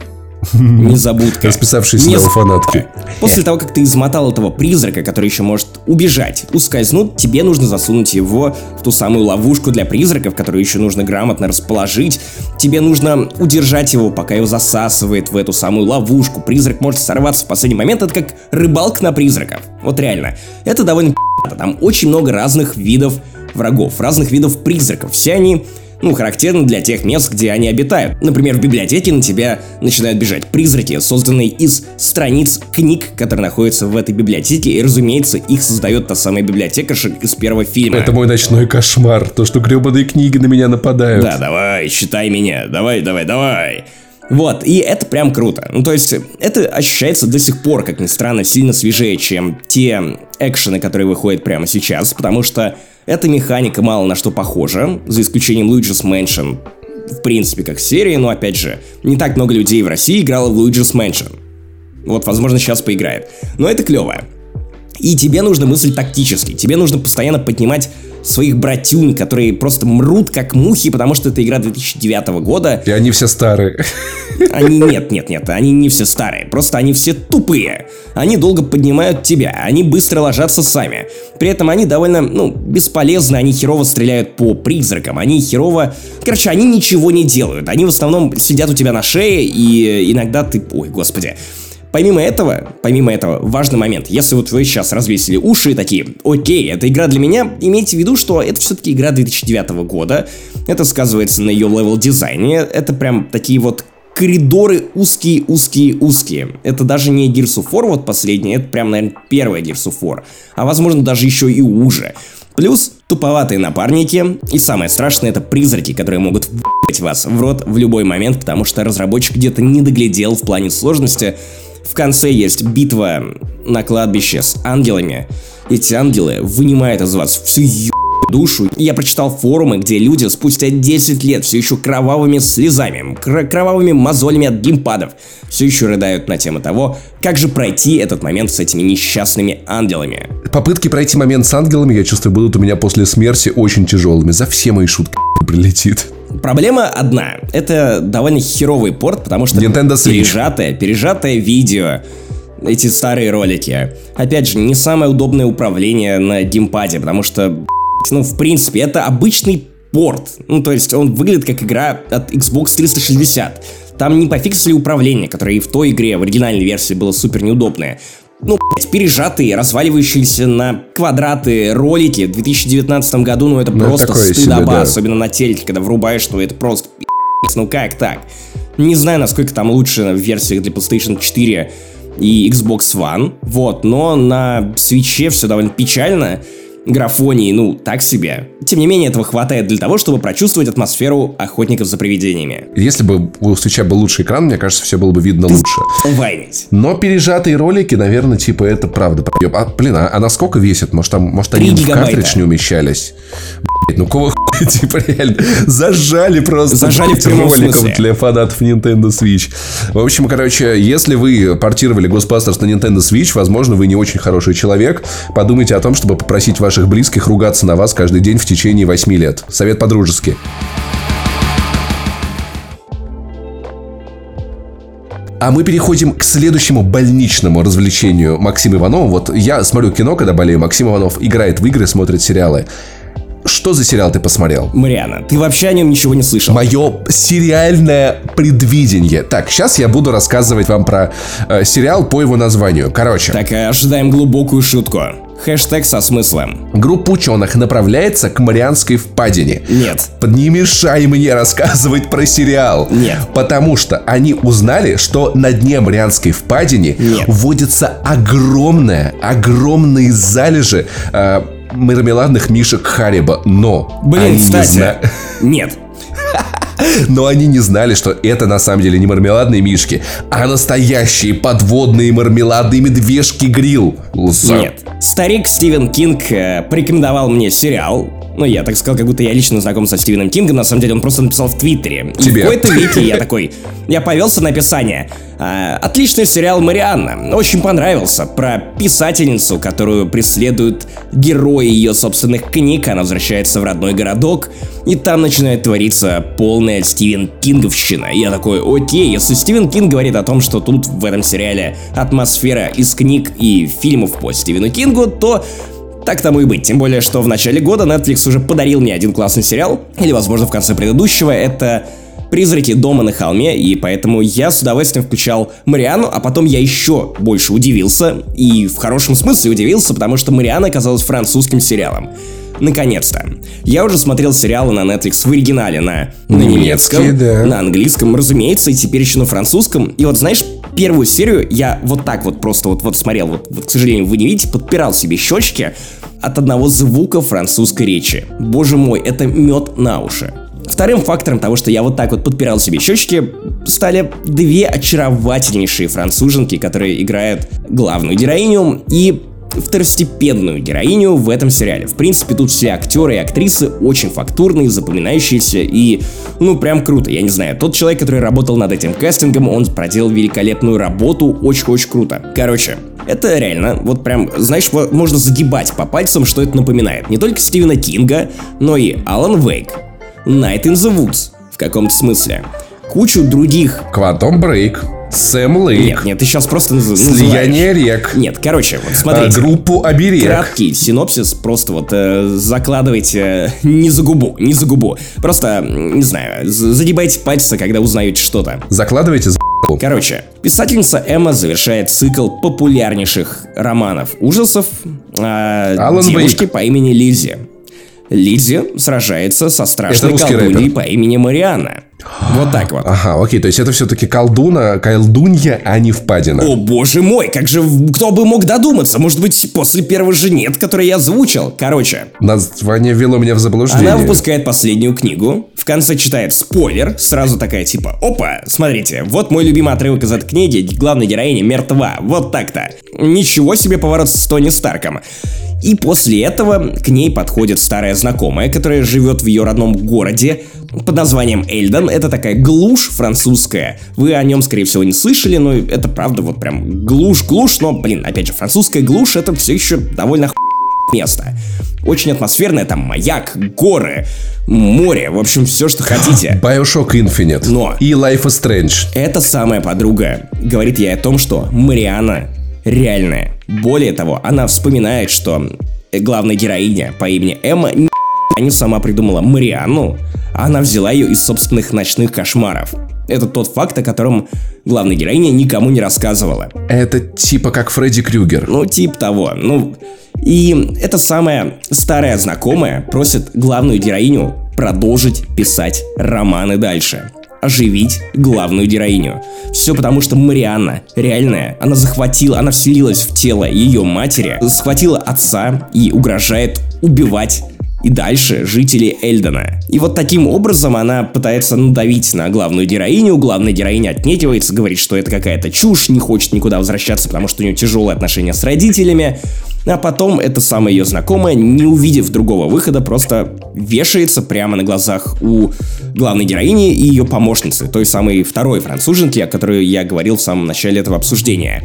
Speaker 1: Незабудка.
Speaker 2: Расписавшиеся
Speaker 1: Не
Speaker 2: на фанатки.
Speaker 1: После того, как ты измотал этого призрака, который еще может убежать, ускользнуть, тебе нужно засунуть его в ту самую ловушку для призраков, которую еще нужно грамотно расположить. Тебе нужно удержать его, пока его засасывает в эту самую ловушку. Призрак может сорваться в последний момент. Это как рыбалка на призраков. Вот реально. Это довольно Там очень много разных видов врагов, разных видов призраков. Все они ну, характерны для тех мест, где они обитают. Например, в библиотеке на тебя начинают бежать призраки, созданные из страниц книг, которые находятся в этой библиотеке, и, разумеется, их создает та самая библиотекарша из первого фильма.
Speaker 2: Это мой ночной кошмар, то, что гребаные книги на меня нападают.
Speaker 1: Да, давай, считай меня, давай, давай, давай. Вот, и это прям круто. Ну, то есть, это ощущается до сих пор, как ни странно, сильно свежее, чем те экшены, которые выходят прямо сейчас, потому что эта механика мало на что похожа, за исключением Luigi's Mansion, в принципе, как серии, но опять же, не так много людей в России играло в Luigi's Mansion. Вот, возможно, сейчас поиграет. Но это клево. И тебе нужно мыслить тактически. Тебе нужно постоянно поднимать своих братюнь, которые просто мрут как мухи, потому что это игра 2009 года.
Speaker 2: И они все старые.
Speaker 1: Они нет, нет, нет, они не все старые, просто они все тупые. Они долго поднимают тебя, они быстро ложатся сами. При этом они довольно, ну, бесполезны, они херово стреляют по призракам, они херово... Короче, они ничего не делают, они в основном сидят у тебя на шее, и иногда ты... Ой, господи. Помимо этого, помимо этого, важный момент. Если вот вы сейчас развесили уши и такие, окей, это игра для меня, имейте в виду, что это все-таки игра 2009 года. Это сказывается на ее level дизайне. Это прям такие вот коридоры узкие, узкие, узкие. Это даже не Gears of War вот последний, это прям, наверное, первая Gears of War. А возможно даже еще и уже. Плюс туповатые напарники, и самое страшное это призраки, которые могут вас в рот в любой момент, потому что разработчик где-то не доглядел в плане сложности, в конце есть битва на кладбище с ангелами. Эти ангелы вынимают из вас всю душу. Я прочитал форумы, где люди спустя 10 лет все еще кровавыми слезами, кр- кровавыми мозолями от геймпадов все еще рыдают на тему того, как же пройти этот момент с этими несчастными ангелами.
Speaker 2: Попытки пройти момент с ангелами, я чувствую, будут у меня после смерти очень тяжелыми. За все мои шутки прилетит.
Speaker 1: Проблема одна. Это довольно херовый порт, потому что
Speaker 2: Nintendo Switch.
Speaker 1: пережатое, пережатое видео, эти старые ролики. Опять же, не самое удобное управление на геймпаде, потому что, ну, в принципе, это обычный порт. Ну, то есть он выглядит как игра от Xbox 360. Там не пофиксили управление, которое и в той игре, в оригинальной версии, было супер неудобное. Ну, блядь, пережатые, разваливающиеся на квадраты ролики в 2019 году, ну это
Speaker 2: Ну,
Speaker 1: просто стыдоба,
Speaker 2: себе, да.
Speaker 1: особенно на телеке, когда врубаешь, что это просто ну как так? Не знаю, насколько там лучше в версиях для PlayStation 4 и Xbox One, вот, но на свече все довольно печально, графонии, ну, так себе. Тем не менее, этого хватает для того, чтобы прочувствовать атмосферу охотников за привидениями.
Speaker 2: Если бы у свеча был лучший экран, мне кажется, все было бы видно лучше.
Speaker 1: Вайнить.
Speaker 2: Но пережатые ролики, наверное, типа это правда. А, блин, а она сколько весит? Может, там, может они в
Speaker 1: гигабайта.
Speaker 2: картридж не умещались? Блядь, ну кого типа реально зажали просто
Speaker 1: Зажали в
Speaker 2: блядь,
Speaker 1: прямом
Speaker 2: роликом
Speaker 1: смысле.
Speaker 2: для фанатов Nintendo Switch. В общем, короче, если вы портировали Ghostbusters на Nintendo Switch, возможно, вы не очень хороший человек. Подумайте о том, чтобы попросить ваших близких ругаться на вас каждый день в течение 8 лет. Совет по-дружески. А мы переходим к следующему больничному развлечению Максима Иванова. Вот я смотрю кино, когда болею, Максим Иванов играет в игры, смотрит сериалы. Что за сериал ты посмотрел?
Speaker 1: Мариана, ты вообще о нем ничего не слышал?
Speaker 2: Мое сериальное предвидение. Так, сейчас я буду рассказывать вам про э, сериал по его названию. Короче,
Speaker 1: Так, э, ожидаем глубокую шутку. Хэштег со смыслом.
Speaker 2: группа ученых направляется к Марианской впадине.
Speaker 1: Нет.
Speaker 2: Не мешай мне рассказывать про сериал.
Speaker 1: Нет.
Speaker 2: Потому что они узнали, что на дне Марианской впадине
Speaker 1: Нет.
Speaker 2: водится огромная, огромные залежи э, мармеладных мишек Хариба. Но
Speaker 1: Блин,
Speaker 2: они не
Speaker 1: кстати.
Speaker 2: зна-
Speaker 1: Нет.
Speaker 2: Но они не знали, что это на самом деле не мармеладные мишки, а настоящие подводные мармеладные медвежки грил.
Speaker 1: Нет. Старик Стивен Кинг э, порекомендовал мне сериал, ну, я так сказал, как будто я лично знаком со Стивеном Кингом, на самом деле он просто написал в Твиттере.
Speaker 2: Тебе.
Speaker 1: И в какой-то веке я такой, я повелся на описание. А, отличный сериал «Марианна». Очень понравился. Про писательницу, которую преследуют герои ее собственных книг. Она возвращается в родной городок, и там начинает твориться полная Стивен Кинговщина. И я такой, окей, если Стивен Кинг говорит о том, что тут в этом сериале атмосфера из книг и фильмов по Стивену Кингу, то так тому и быть, тем более, что в начале года Netflix уже подарил мне один классный сериал, или, возможно, в конце предыдущего, это «Призраки дома на холме», и поэтому я с удовольствием включал Мариану, а потом я еще больше удивился, и в хорошем смысле удивился, потому что Мариана оказалась французским сериалом. Наконец-то. Я уже смотрел сериалы на Netflix в оригинале на, на немецком,
Speaker 2: да.
Speaker 1: на английском, разумеется, и теперь еще на французском. И вот знаешь, первую серию я вот так вот просто вот, вот смотрел, вот, вот, к сожалению, вы не видите, подпирал себе щечки от одного звука французской речи. Боже мой, это мед на уши. Вторым фактором того, что я вот так вот подпирал себе щечки, стали две очаровательнейшие француженки, которые играют главную героиню и второстепенную героиню в этом сериале. В принципе, тут все актеры и актрисы очень фактурные, запоминающиеся и, ну, прям круто. Я не знаю, тот человек, который работал над этим кастингом, он проделал великолепную работу, очень-очень круто. Короче, это реально, вот прям, знаешь, можно загибать по пальцам, что это напоминает. Не только Стивена Кинга, но и Алан Вейк, Night in the Woods, в каком-то смысле. Кучу других
Speaker 2: Квантом Брейк, Сэм Лейк,
Speaker 1: нет, нет, ты сейчас просто наз-
Speaker 2: Слияние
Speaker 1: называешь.
Speaker 2: рек,
Speaker 1: Нет, короче, вот
Speaker 2: а,
Speaker 1: смотрите.
Speaker 2: группу Оберег.
Speaker 1: Краткий синопсис, просто вот э, закладывайте э, не за губу, не за губу. Просто, не знаю, з- загибайте пальцы, когда узнаете что-то.
Speaker 2: Закладывайте за
Speaker 1: Короче, писательница Эмма завершает цикл популярнейших романов ужасов э,
Speaker 2: Алан
Speaker 1: девушки
Speaker 2: Вейк.
Speaker 1: по имени Лиззи. Лиззи сражается со страшной колдуньей по имени Марианна. Вот так вот.
Speaker 2: Ага, окей, то есть это все-таки колдуна, колдунья, а не впадина.
Speaker 1: О боже мой, как же, кто бы мог додуматься? Может быть, после первого же нет, который я озвучил? Короче,
Speaker 2: Название ввело меня в заблуждение.
Speaker 1: Она выпускает последнюю книгу, в конце читает спойлер, сразу такая типа, опа, смотрите, вот мой любимый отрывок из этой книги, главная героиня мертва, вот так-то. Ничего себе поворот с Тони Старком. И после этого к ней подходит старая знакомая, которая живет в ее родном городе под названием Эльден. Это такая глушь французская. Вы о нем, скорее всего, не слышали, но это правда вот прям глушь-глушь, но, блин, опять же, французская глушь это все еще довольно место. Очень атмосферное, там маяк, горы, море, в общем, все, что хотите.
Speaker 2: Bioshock Infinite.
Speaker 1: Но.
Speaker 2: И Life is Strange.
Speaker 1: Эта самая подруга говорит ей о том, что Мариана реальная. Более того, она вспоминает, что главная героиня по имени Эмма не сама придумала Мариану, а она взяла ее из собственных ночных кошмаров. Это тот факт, о котором главная героиня никому не рассказывала.
Speaker 2: Это типа как Фредди Крюгер.
Speaker 1: Ну, тип того. Ну, и эта самая старая знакомая просит главную героиню продолжить писать романы дальше. Оживить главную героиню. Все потому, что Марианна, реальная, она захватила, она вселилась в тело ее матери, схватила отца и угрожает убивать и дальше жителей Эльдена. И вот таким образом она пытается надавить на главную героиню, главная героиня отнекивается, говорит, что это какая-то чушь, не хочет никуда возвращаться, потому что у нее тяжелые отношения с родителями. А потом эта самая ее знакомая, не увидев другого выхода, просто вешается прямо на глазах у главной героини и ее помощницы, той самой второй француженки, о которой я говорил в самом начале этого обсуждения.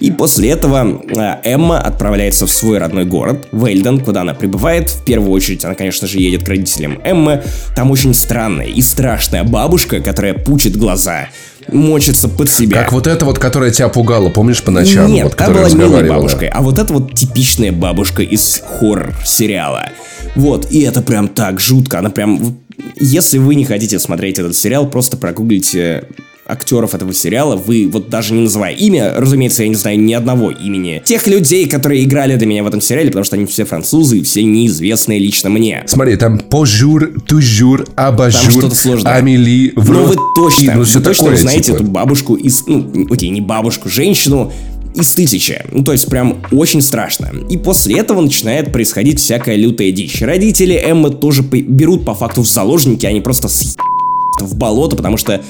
Speaker 1: И после этого э, Эмма отправляется в свой родной город, в Эльден, куда она прибывает. В первую очередь она, конечно же, едет к родителям Эммы. Там очень странная и страшная бабушка, которая пучит глаза, мочится под себя.
Speaker 2: Как вот эта вот, которая тебя пугала, помнишь, по ночам?
Speaker 1: Нет,
Speaker 2: вот,
Speaker 1: та
Speaker 2: которая
Speaker 1: была милой бабушкой, а вот это вот типичная бабушка из хоррор-сериала. Вот, и это прям так жутко, она прям... Если вы не хотите смотреть этот сериал, просто прогуглите актеров этого сериала, вы вот даже не называя имя, разумеется, я не знаю ни одного имени тех людей, которые играли для меня в этом сериале, потому что они все французы и все неизвестные лично мне.
Speaker 2: Смотри, там пожур, тужур, абажур,
Speaker 1: что-то сложное.
Speaker 2: амели,
Speaker 1: Но
Speaker 2: врот,
Speaker 1: вы точно,
Speaker 2: ну,
Speaker 1: вы точно
Speaker 2: такое,
Speaker 1: узнаете
Speaker 2: типа.
Speaker 1: эту бабушку из... Ну, окей, не бабушку, женщину из тысячи. Ну, то есть прям очень страшно. И после этого начинает происходить всякая лютая дичь. Родители Эммы тоже по- берут по факту в заложники, они просто с в болото, потому что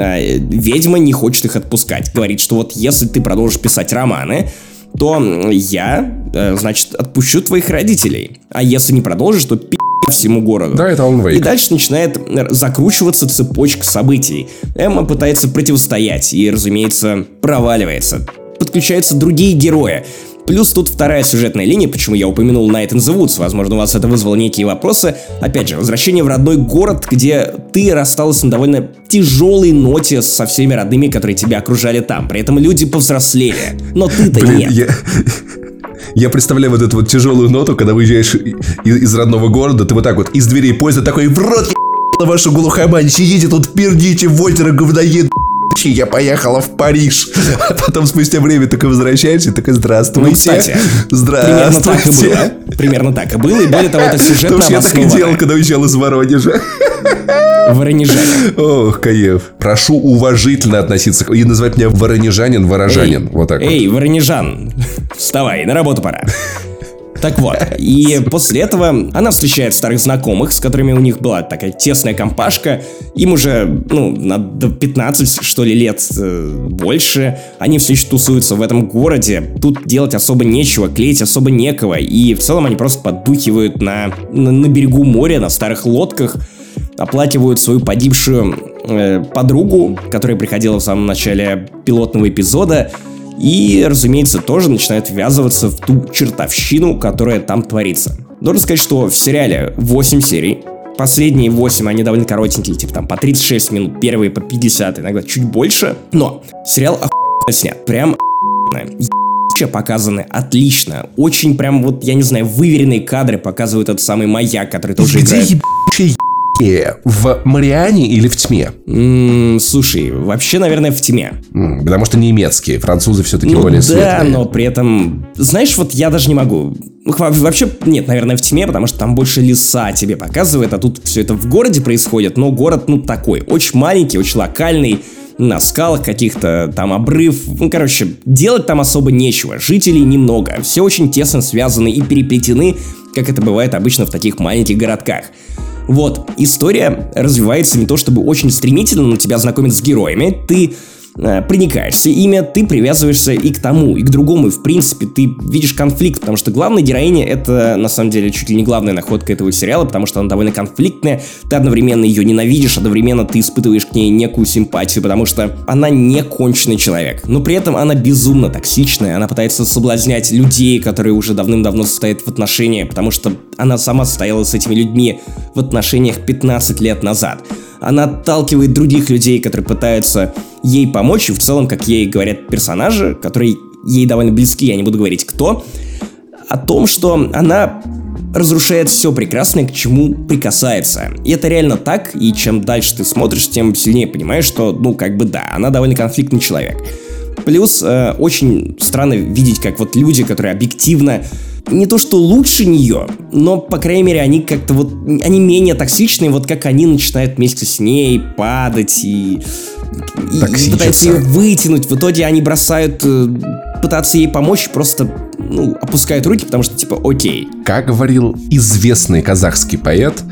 Speaker 1: э, ведьма не хочет их отпускать. Говорит, что вот если ты продолжишь писать романы, то я, э, значит, отпущу твоих родителей. А если не продолжишь, то пи всему городу.
Speaker 2: Да, это он
Speaker 1: И дальше начинает закручиваться цепочка событий. Эмма пытается противостоять и, разумеется, проваливается. Подключаются другие герои. Плюс тут вторая сюжетная линия, почему я упомянул Night in the Woods. Возможно, у вас это вызвало некие вопросы. Опять же, возвращение в родной город, где ты рассталась на довольно тяжелой ноте со всеми родными, которые тебя окружали там. При этом люди повзрослели. Но ты-то нет.
Speaker 2: я... Я представляю вот эту вот тяжелую ноту, когда выезжаешь из, из родного города, ты вот так вот из дверей поезда такой, в рот на вашу глухомань, сидите тут, пердите в озеро, я поехала в Париж. А потом спустя время только возвращаешься, такой, здравствуйте.
Speaker 1: Ну, кстати,
Speaker 2: здравствуйте.
Speaker 1: Примерно так и было. Примерно так и было. И более того, это сюжетно
Speaker 2: Потому что я так и делал, когда уезжал из Воронежа.
Speaker 1: Воронежане.
Speaker 2: Ох, кайф. Прошу уважительно относиться и называть меня воронежанин, ворожанин. Вот так вот.
Speaker 1: Эй, Воронежан, вставай, на работу пора. Так вот, и после этого она встречает старых знакомых, с которыми у них была такая тесная компашка. Им уже, ну, на до 15, что ли, лет э, больше. Они все еще тусуются в этом городе. Тут делать особо нечего, клеить особо некого. И в целом они просто поддухивают на, на, на берегу моря, на старых лодках оплакивают свою погибшую э, подругу, которая приходила в самом начале пилотного эпизода, и, разумеется, тоже начинают ввязываться в ту чертовщину, которая там творится. Должен сказать, что в сериале 8 серий, последние 8, они довольно коротенькие, типа там по 36 минут, первые по 50, иногда чуть больше, но сериал охуенно снят, прям охуенно. Показаны отлично, очень прям вот, я не знаю, выверенные кадры показывают этот самый маяк, который тоже
Speaker 2: Где
Speaker 1: играет.
Speaker 2: ебучее е- В Мариане или в тьме?
Speaker 1: М, слушай, вообще, наверное, в тьме.
Speaker 2: М, Потому что немецкие, французы все-таки
Speaker 1: Ну
Speaker 2: более
Speaker 1: да,
Speaker 2: светлые.
Speaker 1: но при этом, знаешь, вот я даже не могу. Вообще, нет, наверное, в тьме, потому что там больше леса тебе показывает, а тут все это в городе происходит, но город, ну, такой, очень маленький, очень локальный, на скалах каких-то, там обрыв, ну, короче, делать там особо нечего, жителей немного, все очень тесно связаны и переплетены, как это бывает обычно в таких маленьких городках. Вот, история развивается не то чтобы очень стремительно, но тебя знакомит с героями, ты э, проникаешься. Ими, ты привязываешься и к тому, и к другому, и в принципе ты видишь конфликт, потому что главная героиня это на самом деле чуть ли не главная находка этого сериала, потому что она довольно конфликтная, ты одновременно ее ненавидишь, одновременно ты испытываешь к ней некую симпатию, потому что она не конченый человек, но при этом она безумно токсичная, она пытается соблазнять людей, которые уже давным-давно состоят в отношениях, потому что она сама состояла с этими людьми в отношениях 15 лет назад. Она отталкивает других людей, которые пытаются ей помочь, и в целом, как ей говорят персонажи, которые ей довольно близки, я не буду говорить кто, о том, что она разрушает все прекрасное, к чему прикасается. И это реально так, и чем дальше ты смотришь, тем сильнее понимаешь, что, ну, как бы да, она довольно конфликтный человек. Плюс э, очень странно видеть, как вот люди, которые объективно не то что лучше нее, но, по крайней мере, они как-то вот, они менее токсичные, вот как они начинают вместе с ней падать и, и- и пытаются ее вытянуть. В итоге они бросают э, пытаться ей помочь, просто, ну, опускают руки, потому что, типа, окей.
Speaker 2: Как говорил известный казахский поэт,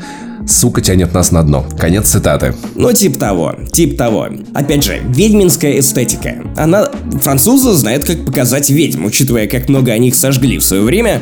Speaker 2: сука тянет нас на дно. Конец цитаты.
Speaker 1: Ну, типа того, типа того. Опять же, ведьминская эстетика. Она... Французы знают, как показать ведьм, учитывая, как много они их сожгли в свое время.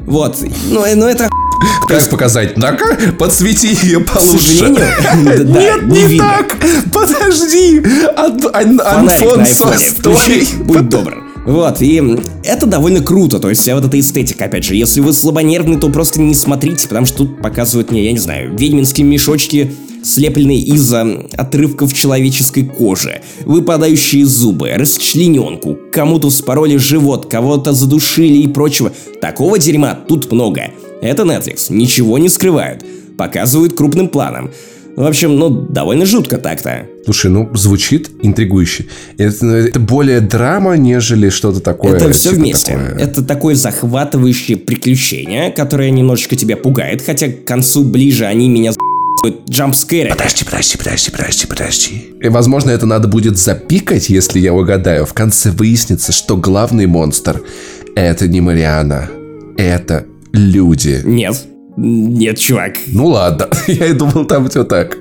Speaker 1: Вот. Ну, э, ну это
Speaker 2: Как показать? Ну-ка, подсвети ее получше. Нет,
Speaker 1: не
Speaker 2: так! Подожди!
Speaker 1: Фонарик на айфоне. будь добр. Вот, и это довольно круто, то есть вся вот эта эстетика, опять же, если вы слабонервны, то просто не смотрите, потому что тут показывают мне, я не знаю, ведьминские мешочки, слепленные из отрывков человеческой кожи, выпадающие зубы, расчлененку, кому-то вспороли живот, кого-то задушили и прочего. Такого дерьма тут много. Это Netflix, ничего не скрывают, показывают крупным планом. В общем, ну, довольно жутко так-то.
Speaker 2: Слушай, ну, звучит интригующе. Это, ну, это более драма, нежели что-то такое.
Speaker 1: Это все
Speaker 2: типа
Speaker 1: вместе.
Speaker 2: такое.
Speaker 1: Это такое захватывающее приключение, которое немножечко тебя пугает, хотя к концу ближе они меня за***ют джампскэрами.
Speaker 2: Подожди, подожди, подожди, подожди, подожди. И, возможно, это надо будет запикать, если я угадаю. В конце выяснится, что главный монстр — это не Мариана. Это люди.
Speaker 1: Нет. Нет, чувак.
Speaker 2: Ну ладно, я и думал, там все так.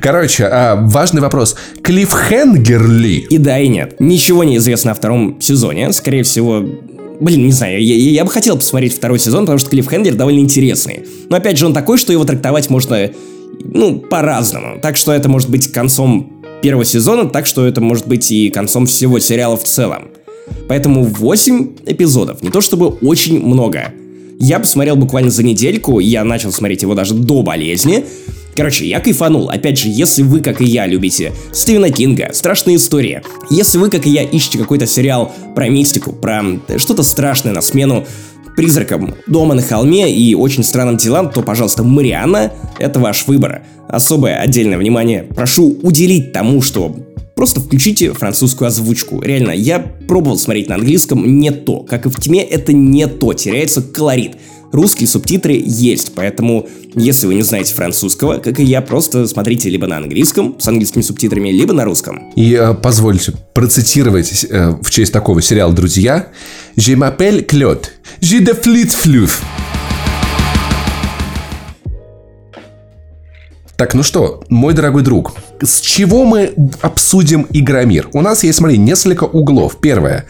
Speaker 2: Короче, а, важный вопрос. Клиффхенгер ли?
Speaker 1: И да, и нет. Ничего не известно о втором сезоне. Скорее всего, Блин, не знаю, я, я бы хотел посмотреть второй сезон, потому что Клиффхендер довольно интересный. Но опять же, он такой, что его трактовать можно, ну, по-разному. Так что это может быть концом первого сезона, так что это может быть и концом всего сериала в целом. Поэтому 8 эпизодов, не то чтобы очень много. Я посмотрел буквально за недельку, я начал смотреть его даже до болезни. Короче, я кайфанул. Опять же, если вы, как и я, любите Стивена Кинга, страшные истории, если вы, как и я, ищете какой-то сериал про мистику, про что-то страшное на смену призракам дома на холме и очень странным делам, то, пожалуйста, Мариана — это ваш выбор. Особое отдельное внимание прошу уделить тому, что Просто включите французскую озвучку. Реально, я пробовал смотреть на английском, не то. Как и в тьме, это не то, теряется колорит. Русские субтитры есть, поэтому, если вы не знаете французского, как и я, просто смотрите либо на английском с английскими субтитрами, либо на русском.
Speaker 2: И э, позвольте процитировать э, в честь такого сериала «Друзья». «Je m'appelle Claude. Je de flit fluf». Так, ну что, мой дорогой друг, с чего мы обсудим Игромир? У нас есть, смотри, несколько углов. Первое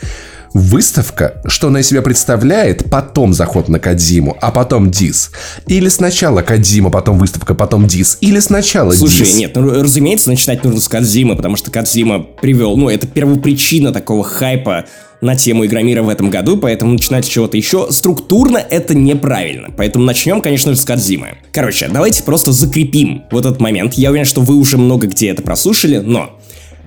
Speaker 2: выставка, что она из себя представляет, потом заход на Кадзиму, а потом Дис. Или сначала Кадзима, потом выставка, потом Дис. Или сначала
Speaker 1: Слушай,
Speaker 2: Дис.
Speaker 1: нет, ну, разумеется, начинать нужно с Кадзимы, потому что Кадзима привел, ну, это первопричина такого хайпа на тему Игромира в этом году, поэтому начинать с чего-то еще структурно это неправильно. Поэтому начнем, конечно же, с Кадзимы. Короче, давайте просто закрепим вот этот момент. Я уверен, что вы уже много где это прослушали, но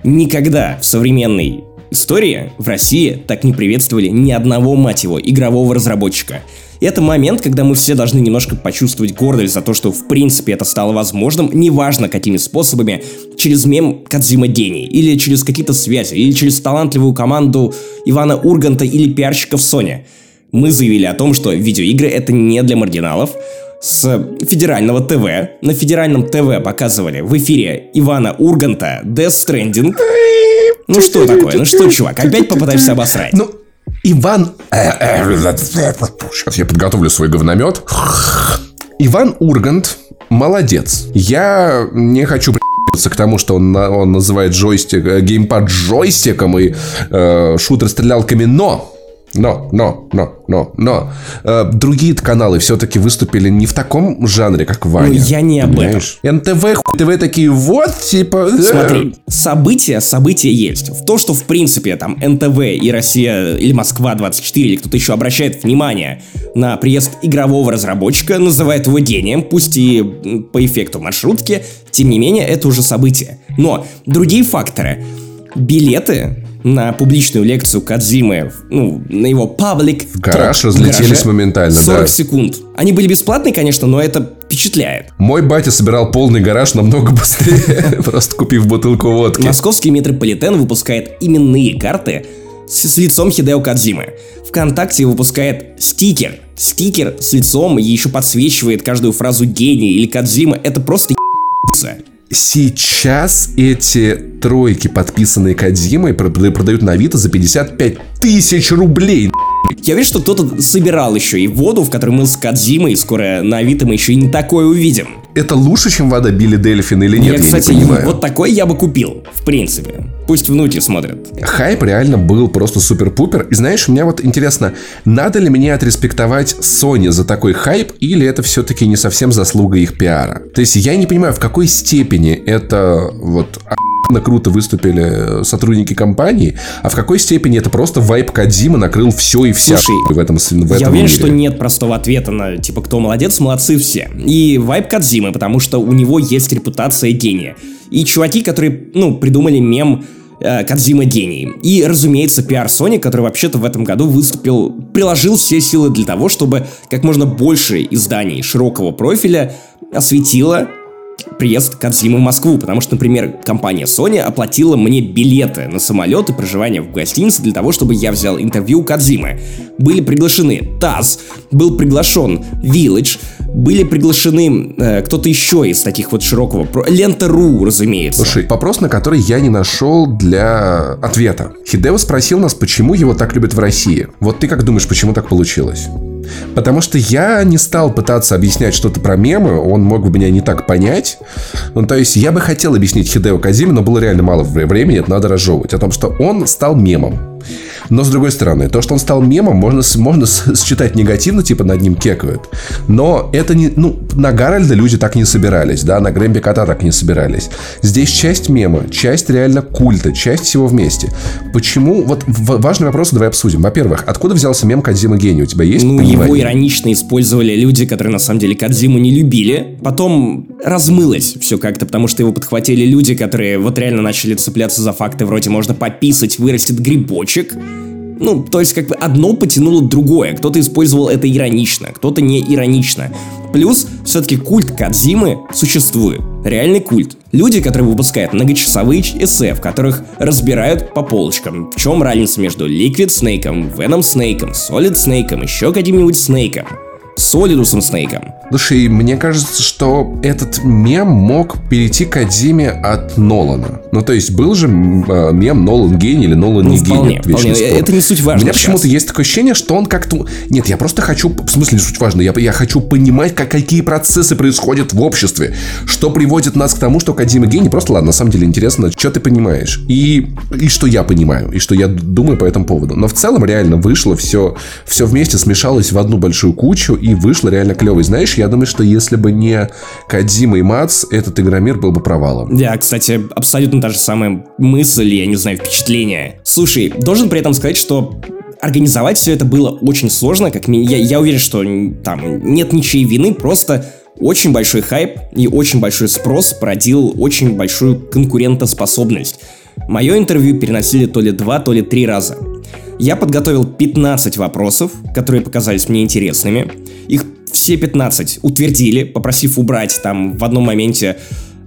Speaker 1: никогда в современной истории в России так не приветствовали ни одного, мать его, игрового разработчика. Это момент, когда мы все должны немножко почувствовать гордость за то, что в принципе это стало возможным, неважно какими способами, через мем Кадзима гений, или через какие-то связи, или через талантливую команду Ивана Урганта или пиарщиков Sony. Мы заявили о том, что видеоигры это не для маргиналов, с федерального ТВ. На федеральном ТВ показывали в эфире Ивана Урганта Death Stranding. Ну что такое? Ну что, чувак, опять попытаешься обосрать?
Speaker 2: Ну, Иван... Сейчас я подготовлю свой говномет. Иван Ургант молодец. Я не хочу к тому, что он, он называет джойстик, э, геймпад джойстиком и э, шутер стрелялками, но но, но, но, но, но э, другие каналы все-таки выступили не в таком жанре, как Ваня. Ну,
Speaker 1: я не об этом.
Speaker 2: НТВ, ТВ такие, вот, типа...
Speaker 1: Э. Смотри, события, события есть. В то, что, в принципе, там, НТВ и Россия, или Москва-24, или кто-то еще обращает внимание на приезд игрового разработчика, называет его гением, пусть и по эффекту маршрутки, тем не менее, это уже событие. Но другие факторы. Билеты на публичную лекцию Кадзимы, ну, на его паблик.
Speaker 2: В гараж разлетелись моментально,
Speaker 1: 40 да. секунд. Они были бесплатные, конечно, но это впечатляет.
Speaker 2: Мой батя собирал полный гараж намного быстрее, просто купив бутылку водки.
Speaker 1: Московский метрополитен выпускает именные карты с, с лицом Хидео Кадзимы. ВКонтакте выпускает стикер. Стикер с лицом и еще подсвечивает каждую фразу гений или Кадзима. Это просто
Speaker 2: Сейчас эти тройки, подписанные Кадзимой, продают на Авито за 55 тысяч рублей.
Speaker 1: Я вижу, что кто-то собирал еще и воду, в которой мылся Кадзима, и скоро на Авито мы еще и не такое увидим.
Speaker 2: Это лучше, чем вода Билли Дельфин или нет, я,
Speaker 1: кстати,
Speaker 2: я не понимаю.
Speaker 1: вот такой я бы купил, в принципе. Пусть внуки смотрят.
Speaker 2: Хайп реально был просто супер-пупер. И знаешь, у меня вот интересно, надо ли мне отреспектовать Sony за такой хайп, или это все-таки не совсем заслуга их пиара? То есть я не понимаю, в какой степени это вот круто выступили сотрудники компании, а в какой степени это просто вайп Кадзима накрыл все и вся
Speaker 1: Слушай, в этом, в этом Я уверен, мире. что нет простого ответа на, типа, кто молодец, молодцы все. И вайп Кадзимы, потому что у него есть репутация гения. И чуваки, которые, ну, придумали мем э, Кадзима гений. И, разумеется, пиар Sony, который вообще-то в этом году выступил, приложил все силы для того, чтобы как можно больше изданий широкого профиля осветило приезд Кадзимы в Москву, потому что, например, компания Sony оплатила мне билеты на самолет и проживание в гостинице для того, чтобы я взял интервью у Кадзимы. Были приглашены ТАСС, был приглашен Village, были приглашены э, кто-то еще из таких вот широкого... Лента.ру, разумеется.
Speaker 2: Слушай, вопрос, на который я не нашел для ответа. Хидео спросил нас, почему его так любят в России. Вот ты как думаешь, почему так получилось? Потому что я не стал пытаться объяснять что-то про мемы, он мог бы меня не так понять. Ну, то есть, я бы хотел объяснить Хидео Казиме, но было реально мало времени, это надо разжевывать. О том, что он стал мемом. Но с другой стороны, то, что он стал мемом, можно, можно считать негативно, типа над ним кекают. Но это не... Ну, на Гарольда люди так не собирались, да, на Грэмби Кота так не собирались. Здесь часть мема, часть реально культа, часть всего вместе. Почему... Вот важный вопрос давай обсудим. Во-первых, откуда взялся мем Кадзима Гений? У тебя есть
Speaker 1: Ну, понимание? его иронично использовали люди, которые на самом деле Кадзиму не любили. Потом размылось все как-то, потому что его подхватили люди, которые вот реально начали цепляться за факты вроде можно пописать, вырастет грибочек. Ну, то есть как бы одно потянуло другое. Кто-то использовал это иронично, кто-то не иронично. Плюс, все-таки культ Кадзимы существует. Реальный культ. Люди, которые выпускают многочасовые эссе, в которых разбирают по полочкам, в чем разница между Liquid Snake, Venom Snake, Solid Snake, еще каким-нибудь Снейком с Олидусом Снейком.
Speaker 2: Слушай, мне кажется, что этот мем мог перейти к Адзиме от Нолана. Ну, то есть, был же э, мем Нолан гений или Нолан ну, не
Speaker 1: вполне,
Speaker 2: гений.
Speaker 1: Вполне. Это не суть важно.
Speaker 2: У меня почему-то есть такое ощущение, что он как-то... Нет, я просто хочу... В смысле, не суть важно. Я, я хочу понимать, как, какие процессы происходят в обществе. Что приводит нас к тому, что Кадима гений. Просто, ладно, на самом деле интересно, что ты понимаешь. И, и что я понимаю. И что я думаю по этому поводу. Но в целом реально вышло все, все вместе смешалось в одну большую кучу и вышло реально клево. И знаешь, я думаю, что если бы не Кадима и Мац, этот Игромир был бы провалом.
Speaker 1: Да, кстати, абсолютно та же самая мысль, я не знаю, впечатление. Слушай, должен при этом сказать, что организовать все это было очень сложно, как ми... я, я уверен, что там нет ничьей вины, просто очень большой хайп и очень большой спрос породил очень большую конкурентоспособность. Мое интервью переносили то ли два, то ли три раза. Я подготовил 15 вопросов, которые показались мне интересными. Их все 15 утвердили, попросив убрать там в одном моменте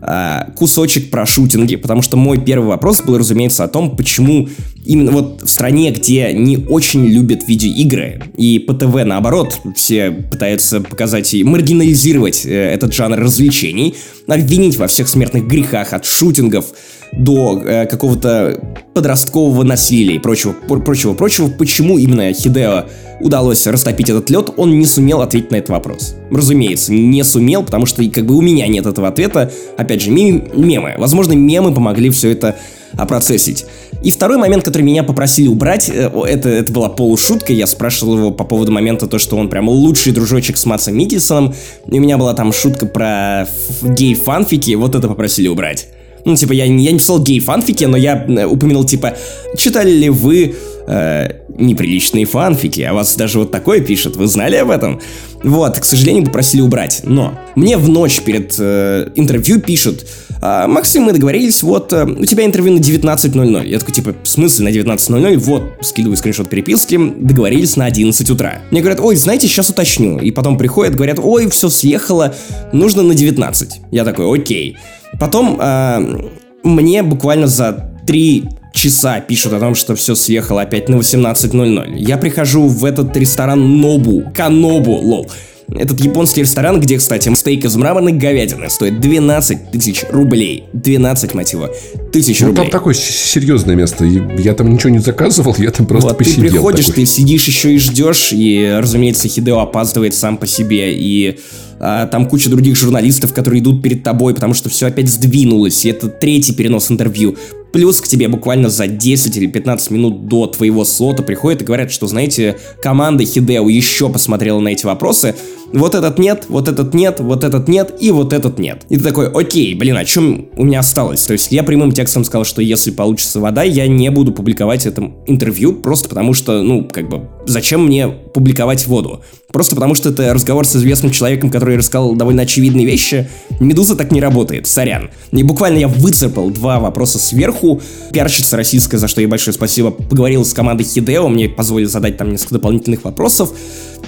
Speaker 1: э, кусочек про шутинги, потому что мой первый вопрос был, разумеется, о том, почему именно вот в стране, где не очень любят видеоигры, и по ТВ наоборот, все пытаются показать и маргинализировать э, этот жанр развлечений, обвинить во всех смертных грехах от шутингов до э, какого-то подросткового насилия и прочего, прочего, прочего, почему именно Хидео удалось растопить этот лед, он не сумел ответить на этот вопрос. Разумеется, не сумел, потому что как бы у меня нет этого ответа. Опять же, мемы. Возможно, мемы помогли все это опроцессить. И второй момент, который меня попросили убрать, э, это, это была полушутка, я спрашивал его по поводу момента то, что он прям лучший дружочек с Матсом Микельсоном, и у меня была там шутка про гей-фанфики, вот это попросили убрать. Ну, типа, я, я не писал гей-фанфики, но я э, упомянул, типа, читали ли вы э, неприличные фанфики, а вас даже вот такое пишет, вы знали об этом? Вот, к сожалению, попросили убрать. Но мне в ночь перед э, интервью пишут, а, Максим, мы договорились, вот, э, у тебя интервью на 19.00. Я такой, типа, в смысле на 19.00? Вот, скидываю скриншот переписки, договорились на 11 утра. Мне говорят, ой, знаете, сейчас уточню. И потом приходят, говорят, ой, все съехало, нужно на 19. Я такой, окей. Потом э, мне буквально за 3 часа пишут о том, что все съехало опять на 18.00. Я прихожу в этот ресторан Нобу, Канобу, лол. Этот японский ресторан, где, кстати, стейк из мраморной говядины стоит 12 тысяч рублей. 12, мать его, тысяч ну, рублей.
Speaker 2: там такое серьезное место. Я там ничего не заказывал, я там просто вот, посидел.
Speaker 1: Ты приходишь, такой. ты сидишь еще и ждешь, и, разумеется, Хидео опаздывает сам по себе, и а, там куча других журналистов, которые идут перед тобой, потому что все опять сдвинулось, и это третий перенос интервью. Плюс к тебе буквально за 10 или 15 минут до твоего слота приходят и говорят, что, знаете, команда Хидео еще посмотрела на эти вопросы, вот этот нет, вот этот нет, вот этот нет и вот этот нет. И ты такой, окей, блин, о чем у меня осталось? То есть я прямым текстом сказал, что если получится вода, я не буду публиковать это интервью, просто потому что, ну, как бы, зачем мне публиковать воду? Просто потому что это разговор с известным человеком, который рассказал довольно очевидные вещи. Медуза так не работает, сорян. И буквально я выцепал два вопроса сверху. Пиарщица российская, за что ей большое спасибо, поговорила с командой Хидео, мне позволили задать там несколько дополнительных вопросов.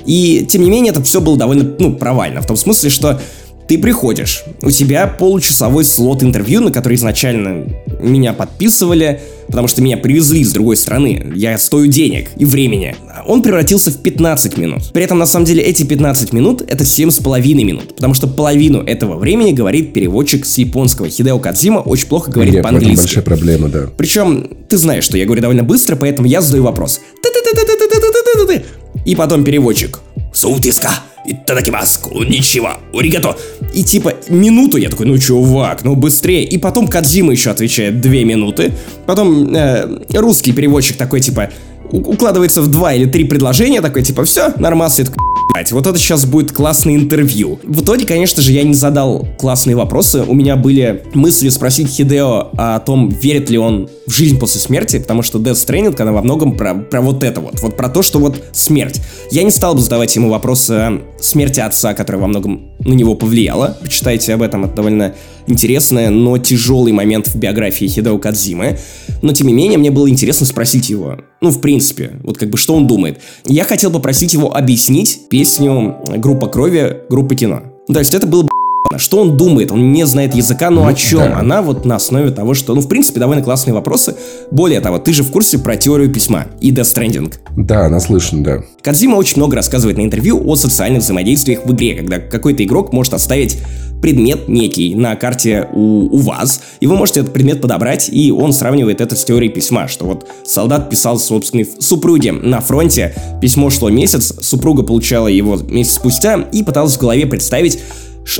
Speaker 1: И, тем не менее, это все было довольно, ну, провально. В том смысле, что ты приходишь, у тебя получасовой слот интервью, на который изначально меня подписывали, потому что меня привезли с другой страны. Я стою денег и времени. Он превратился в 15 минут. При этом, на самом деле, эти 15 минут — это 7,5 минут, потому что половину этого времени говорит переводчик с японского. Хидео Кадзима очень плохо говорит Нет, по-английски.
Speaker 2: большая проблема, да.
Speaker 1: Причем, ты знаешь, что я говорю довольно быстро, поэтому я задаю вопрос. И потом переводчик сутиска, и тадакимас, ничего, уригато. И типа минуту я такой, ну чувак, ну быстрее. И потом Кадзима еще отвечает две минуты. Потом э, русский переводчик такой типа укладывается в два или три предложения, такой типа все, нормас, я такой, вот это сейчас будет классное интервью. В итоге, конечно же, я не задал классные вопросы. У меня были мысли спросить Хидео о том, верит ли он в жизнь после смерти, потому что Death Stranding, она во многом про, про вот это вот. Вот про то, что вот смерть. Я не стал бы задавать ему вопросы смерти отца, которая во многом на него повлияла. Почитайте об этом, это довольно интересный, но тяжелый момент в биографии Хидео Кадзимы. Но, тем не менее, мне было интересно спросить его, ну, в принципе, вот как бы, что он думает. Я хотел попросить его объяснить песню «Группа крови», «Группа кино». Ну, то есть это было бы что он думает? Он не знает языка, но ну, о чем? Да. Она вот на основе того, что... Ну, в принципе, довольно классные вопросы. Более того, ты же в курсе про теорию письма и Death Stranding.
Speaker 2: Да, наслышан, да.
Speaker 1: Кадзима очень много рассказывает на интервью о социальных взаимодействиях в игре, когда какой-то игрок может оставить предмет некий на карте у, у вас, и вы можете этот предмет подобрать, и он сравнивает это с теорией письма, что вот солдат писал собственной супруге на фронте, письмо шло месяц, супруга получала его месяц спустя и пыталась в голове представить,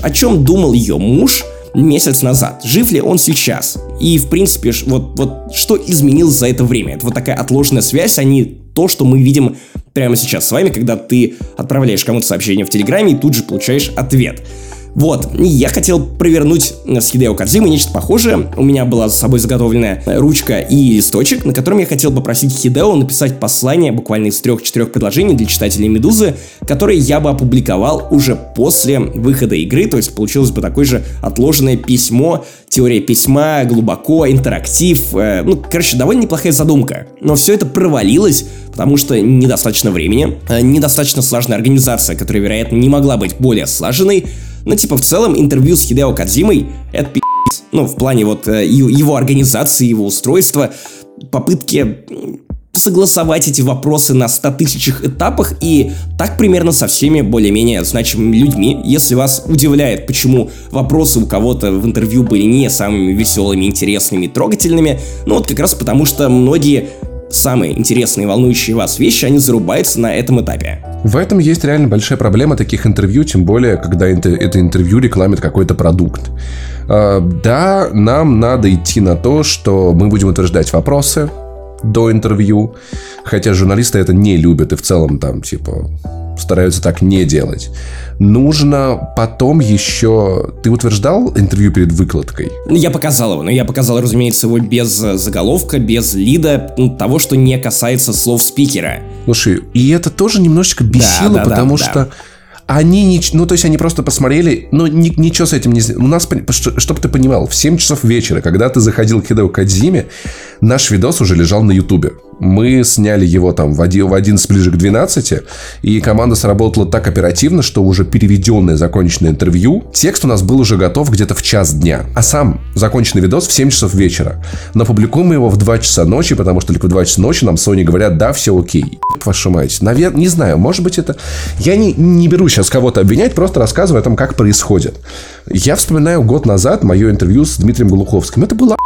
Speaker 1: о чем думал ее муж месяц назад, жив ли он сейчас, и в принципе, вот, вот что изменилось за это время, это вот такая отложенная связь, а не то, что мы видим прямо сейчас с вами, когда ты отправляешь кому-то сообщение в Телеграме и тут же получаешь ответ. Вот, я хотел провернуть с Хидео Кадзимой нечто похожее. У меня была с собой заготовленная ручка и листочек, на котором я хотел попросить Хидео написать послание буквально из трех-четырех предложений для читателей Медузы, которые я бы опубликовал уже после выхода игры, то есть получилось бы такое же отложенное письмо, теория письма, глубоко, интерактив, э, ну, короче, довольно неплохая задумка. Но все это провалилось, потому что недостаточно времени, э, недостаточно сложная организация, которая, вероятно, не могла быть более слаженной, ну, типа, в целом, интервью с Хидео Кадзимой — это пи***. Ну, в плане вот э, его организации, его устройства, попытки согласовать эти вопросы на 100 тысячах этапах и так примерно со всеми более-менее значимыми людьми. Если вас удивляет, почему вопросы у кого-то в интервью были не самыми веселыми, интересными, трогательными, ну вот как раз потому, что многие самые интересные волнующие вас вещи, они зарубаются на этом этапе.
Speaker 2: В этом есть реально большая проблема таких интервью, тем более, когда это, это интервью рекламит какой-то продукт. А, да, нам надо идти на то, что мы будем утверждать вопросы до интервью, хотя журналисты это не любят и в целом там, типа, стараются так не делать. Нужно потом еще... Ты утверждал интервью перед выкладкой?
Speaker 1: Я показал его, но я показал, разумеется, его без заголовка, без лида, ну, того, что не касается слов спикера.
Speaker 2: Слушай, и это тоже немножечко бесило, да, да, потому да, что... Да они не... Ну, то есть они просто посмотрели, но ни, ничего с этим не... У нас, чтобы ты понимал, в 7 часов вечера, когда ты заходил к Хидео Кадзиме, наш видос уже лежал на Ютубе. Мы сняли его там в 11 ближе к 12, и команда сработала так оперативно, что уже переведенное законченное интервью, текст у нас был уже готов где-то в час дня, а сам законченный видос в 7 часов вечера. Но публикуем мы его в 2 часа ночи, потому что только в 2 часа ночи нам Sony говорят, да, все окей. Вашу мать. Наверное, не знаю, может быть это... Я не, не беру сейчас кого-то обвинять, просто рассказываю о том, как происходит. Я вспоминаю год назад мое интервью с Дмитрием Глуховским. Это было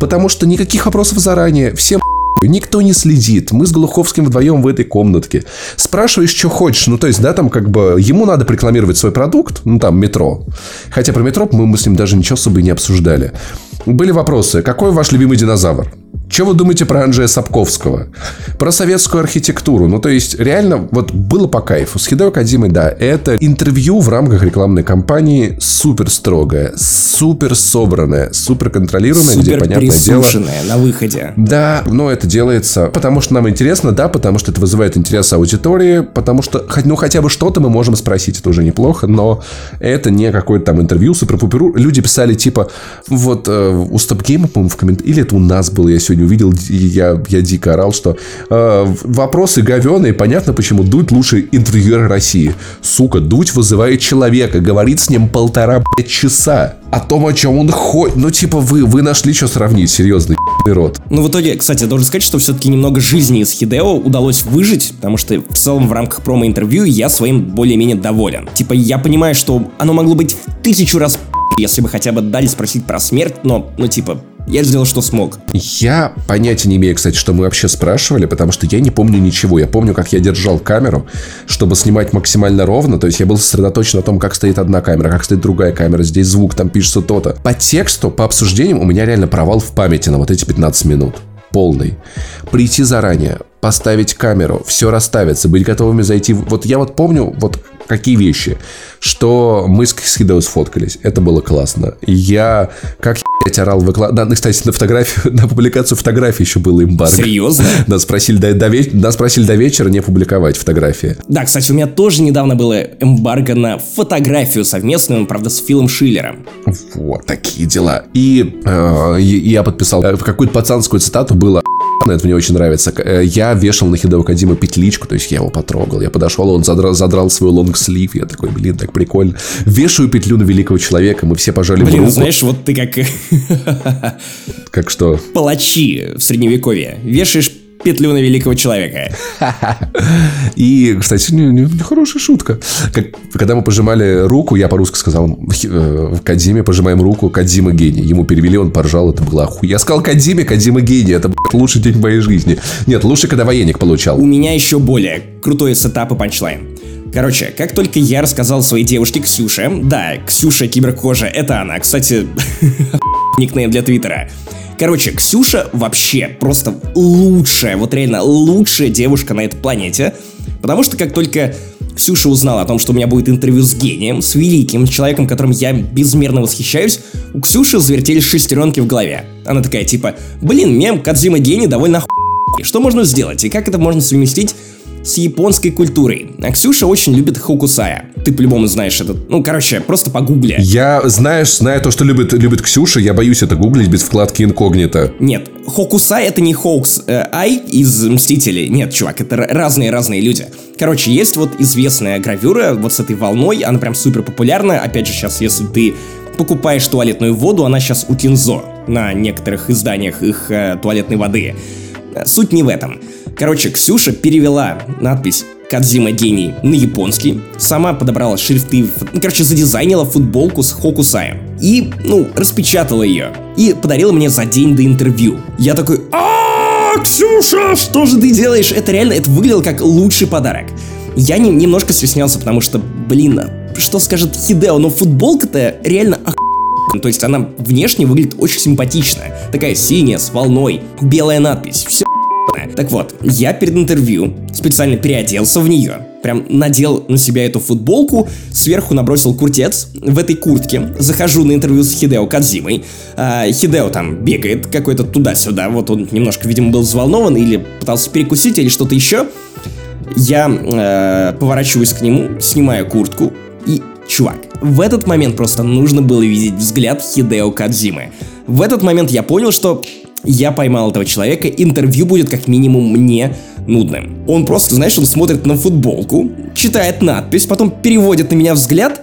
Speaker 2: Потому что никаких вопросов заранее. Всем Никто не следит. Мы с Глуховским вдвоем в этой комнатке. Спрашиваешь, что хочешь. Ну, то есть, да, там как бы ему надо рекламировать свой продукт. Ну, там, метро. Хотя про метро мы, мы с ним даже ничего особо и не обсуждали. Были вопросы. Какой ваш любимый динозавр? Что вы думаете про Анджея Сапковского? Про советскую архитектуру. Ну, то есть, реально, вот было по кайфу. С Хидео Кадзимой, да, это интервью в рамках рекламной кампании супер строгое, супер собранное, супер контролируемое,
Speaker 1: где, понятное дело... на выходе.
Speaker 2: Да, но это делается, потому что нам интересно, да, потому что это вызывает интерес аудитории, потому что, ну, хотя бы что-то мы можем спросить, это уже неплохо, но это не какое-то там интервью супер-пуперу. Люди писали, типа, вот э, у Стопгейма, по-моему, в комментариях, или это у нас было, я сегодня увидел, я, я дико орал, что э, вопросы говеные, понятно, почему Дудь лучший интервьюер России. Сука, Дудь вызывает человека, говорит с ним полтора, блядь, часа о том, о чем он ходит. Ну, типа, вы, вы нашли, что сравнить, серьезный рот.
Speaker 1: Ну, в итоге, кстати, я должен сказать, что все-таки немного жизни из Хидео удалось выжить, потому что в целом в рамках промо-интервью я своим более-менее доволен. Типа, я понимаю, что оно могло быть в тысячу раз если бы хотя бы дали спросить про смерть, но, ну, типа, Я сделал, что смог.
Speaker 2: Я понятия не имею, кстати, что мы вообще спрашивали, потому что я не помню ничего. Я помню, как я держал камеру, чтобы снимать максимально ровно. То есть я был сосредоточен на том, как стоит одна камера, как стоит другая камера, здесь звук, там пишется то-то. По тексту, по обсуждениям у меня реально провал в памяти на вот эти 15 минут. Полный. Прийти заранее, поставить камеру, все расставиться, быть готовыми зайти. Вот я вот помню, вот какие вещи, что мы с Хидео сфоткались. Это было классно. Я как я орал выклад... Да, кстати, на фотографию, на публикацию фотографии еще было эмбарго.
Speaker 1: Серьезно?
Speaker 2: Нас спросили до, до, веч... Нас просили до вечера не публиковать фотографии.
Speaker 1: Да, кстати, у меня тоже недавно было эмбарго на фотографию совместную, правда, с Филом Шиллером.
Speaker 2: Вот, такие дела. И э, я подписал э, какую-то пацанскую цитату было это мне очень нравится. Э, я вешал на Хидео Кадима петличку, то есть я его потрогал. Я подошел, он задрал, задрал свой лонгслив. Я такой, блин, так прикольно. Вешаю петлю на великого человека, мы все пожали
Speaker 1: блин,
Speaker 2: руку.
Speaker 1: знаешь, вот ты как...
Speaker 2: Как что?
Speaker 1: Палачи в средневековье. Вешаешь петлю на великого человека.
Speaker 2: И, кстати, хорошая шутка. Когда мы пожимали руку, я по-русски сказал э, Кодзиме, пожимаем руку, Кодзима гений. Ему перевели, он поржал, это было охуенно. Я сказал Кодзиме, Кодзима гений, это блядь, лучший день в моей жизни. Нет, лучше, когда военник получал.
Speaker 1: У меня еще более крутой setup и punchline. Короче, как только я рассказал своей девушке Ксюше, да, Ксюша Киберкожа, это она, кстати, никнейм для Твиттера. Короче, Ксюша вообще просто лучшая, вот реально лучшая девушка на этой планете. Потому что как только Ксюша узнала о том, что у меня будет интервью с гением, с великим человеком, которым я безмерно восхищаюсь, у Ксюши завертелись шестеренки в голове. Она такая типа, блин, мем Кадзима гений довольно охуенный. Что можно сделать и как это можно совместить с японской культурой. А Ксюша очень любит Хокусая. Ты по-любому знаешь этот. Ну, короче, просто погугли.
Speaker 2: Я, знаешь, зная то, что любит, любит Ксюша, я боюсь это гуглить без вкладки инкогнито.
Speaker 1: Нет, Хокусай это не Хоукс э, Ай из Мстителей. Нет, чувак, это разные-разные люди. Короче, есть вот известная гравюра вот с этой волной, она прям супер популярна. Опять же, сейчас, если ты покупаешь туалетную воду, она сейчас у Кинзо на некоторых изданиях их э, туалетной воды. Суть не в этом. Короче, Ксюша перевела надпись Кадзима гений на японский, сама подобрала шрифты, ну, короче, задизайнила футболку с Хокусаем и, ну, распечатала ее и подарила мне за день до интервью. Я такой, а Ксюша, что же ты делаешь? Это реально, это выглядело как лучший подарок. Я не, немножко стеснялся, потому что, блин, что скажет Хидео, но футболка-то реально ох... То есть она внешне выглядит очень симпатично. Такая синяя, с волной, белая надпись, все так вот, я перед интервью специально переоделся в нее. Прям надел на себя эту футболку, сверху набросил куртец. В этой куртке захожу на интервью с Хидео Кадзимой. А, Хидео там бегает какой-то туда-сюда. Вот он немножко, видимо, был взволнован или пытался перекусить или что-то еще. Я э, поворачиваюсь к нему, снимаю куртку и чувак. В этот момент просто нужно было видеть взгляд Хидео Кадзимы. В этот момент я понял, что я поймал этого человека, интервью будет как минимум мне нудным. Он просто, знаешь, он смотрит на футболку, читает надпись, потом переводит на меня взгляд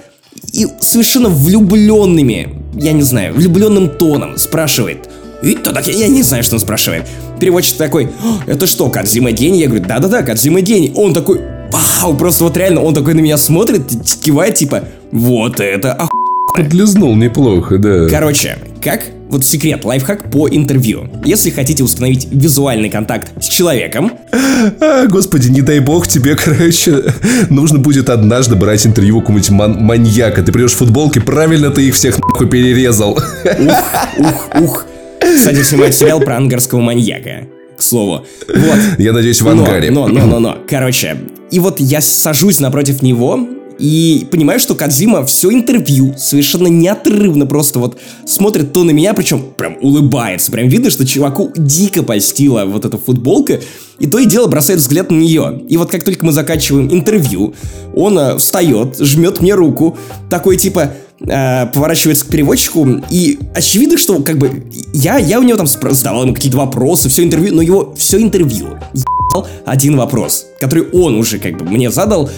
Speaker 1: и совершенно влюбленными, я не знаю, влюбленным тоном спрашивает, и то так я, не знаю, что он спрашивает. Переводчик такой, это что, Кадзима гений? Я говорю, да-да-да, Кадзима гений. Он такой, вау, просто вот реально, он такой на меня смотрит, кивает, типа, вот это охуенно.
Speaker 2: Подлизнул неплохо, да.
Speaker 1: Короче, как вот секрет, лайфхак по интервью. Если хотите установить визуальный контакт с человеком...
Speaker 2: А, господи, не дай бог тебе, короче, нужно будет однажды брать интервью у какого-нибудь ман- маньяка. Ты придешь в футболке, правильно ты их всех нахуй перерезал.
Speaker 1: Ух, ух, ух. Кстати, снимать сериал про ангарского маньяка. К слову. Вот.
Speaker 2: Я надеюсь, в ангаре.
Speaker 1: Но, но, но, но, но. Короче, и вот я сажусь напротив него, и понимаю, что Кадзима все интервью совершенно неотрывно просто вот смотрит то на меня, причем прям улыбается. Прям видно, что чуваку дико польстила вот эта футболка. И то и дело бросает взгляд на нее. И вот как только мы заканчиваем интервью, он э, встает, жмет мне руку, такой типа, э, поворачивается к переводчику, и очевидно, что как бы я, я у него там задавал ему какие-то вопросы, все интервью, но его все интервью один вопрос, который он уже как бы мне задал,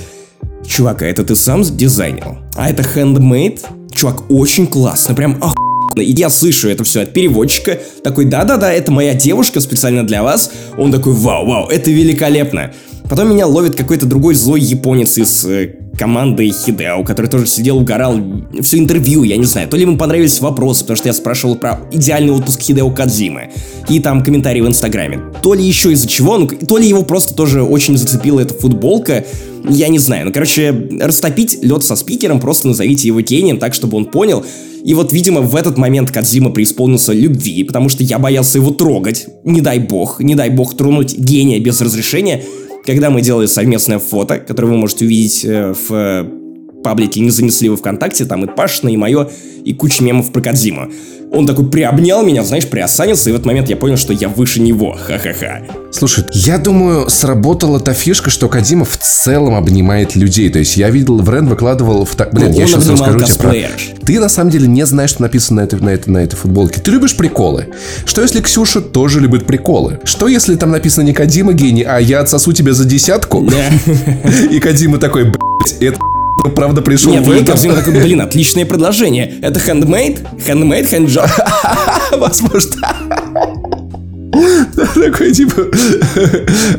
Speaker 1: Чувак, а это ты сам дизайнил? А это handmade? Чувак, очень классно, прям охуенно. И я слышу это все от переводчика. Такой, да-да-да, это моя девушка специально для вас. Он такой, вау-вау, это великолепно. Потом меня ловит какой-то другой злой японец из э, командой Хидео, который тоже сидел, угорал все интервью, я не знаю. То ли ему понравились вопросы, потому что я спрашивал про идеальный отпуск Хидео Кадзимы. И там комментарии в Инстаграме. То ли еще из-за чего, ну, то ли его просто тоже очень зацепила эта футболка. Я не знаю. Ну, короче, растопить лед со спикером, просто назовите его гением так, чтобы он понял. И вот, видимо, в этот момент Кадзима преисполнился любви, потому что я боялся его трогать. Не дай бог, не дай бог тронуть гения без разрешения когда мы делали совместное фото, которое вы можете увидеть э, в э, паблике «Не занесли вы ВКонтакте», там и Пашина, и мое, и куча мемов про Кадзиму. Он такой приобнял меня, знаешь, приосанился, и в этот момент я понял, что я выше него. Ха-ха-ха.
Speaker 2: Слушай, я думаю, сработала та фишка, что Кадима в целом обнимает людей. То есть я видел, Врен выкладывал... В... Блин, ну, я сейчас расскажу тебе про... Ты на самом деле не знаешь, что написано на этой, на, этой, на этой футболке. Ты любишь приколы. Что если Ксюша тоже любит приколы? Что если там написано не Кадима гений, а я отсосу тебе за десятку? И Кадима такой, блядь, это правда пришел
Speaker 1: Нет, в это. Нет, такой, блин, отличное предложение. Это handmade? Handmade, handjob?
Speaker 2: Возможно. Такой типа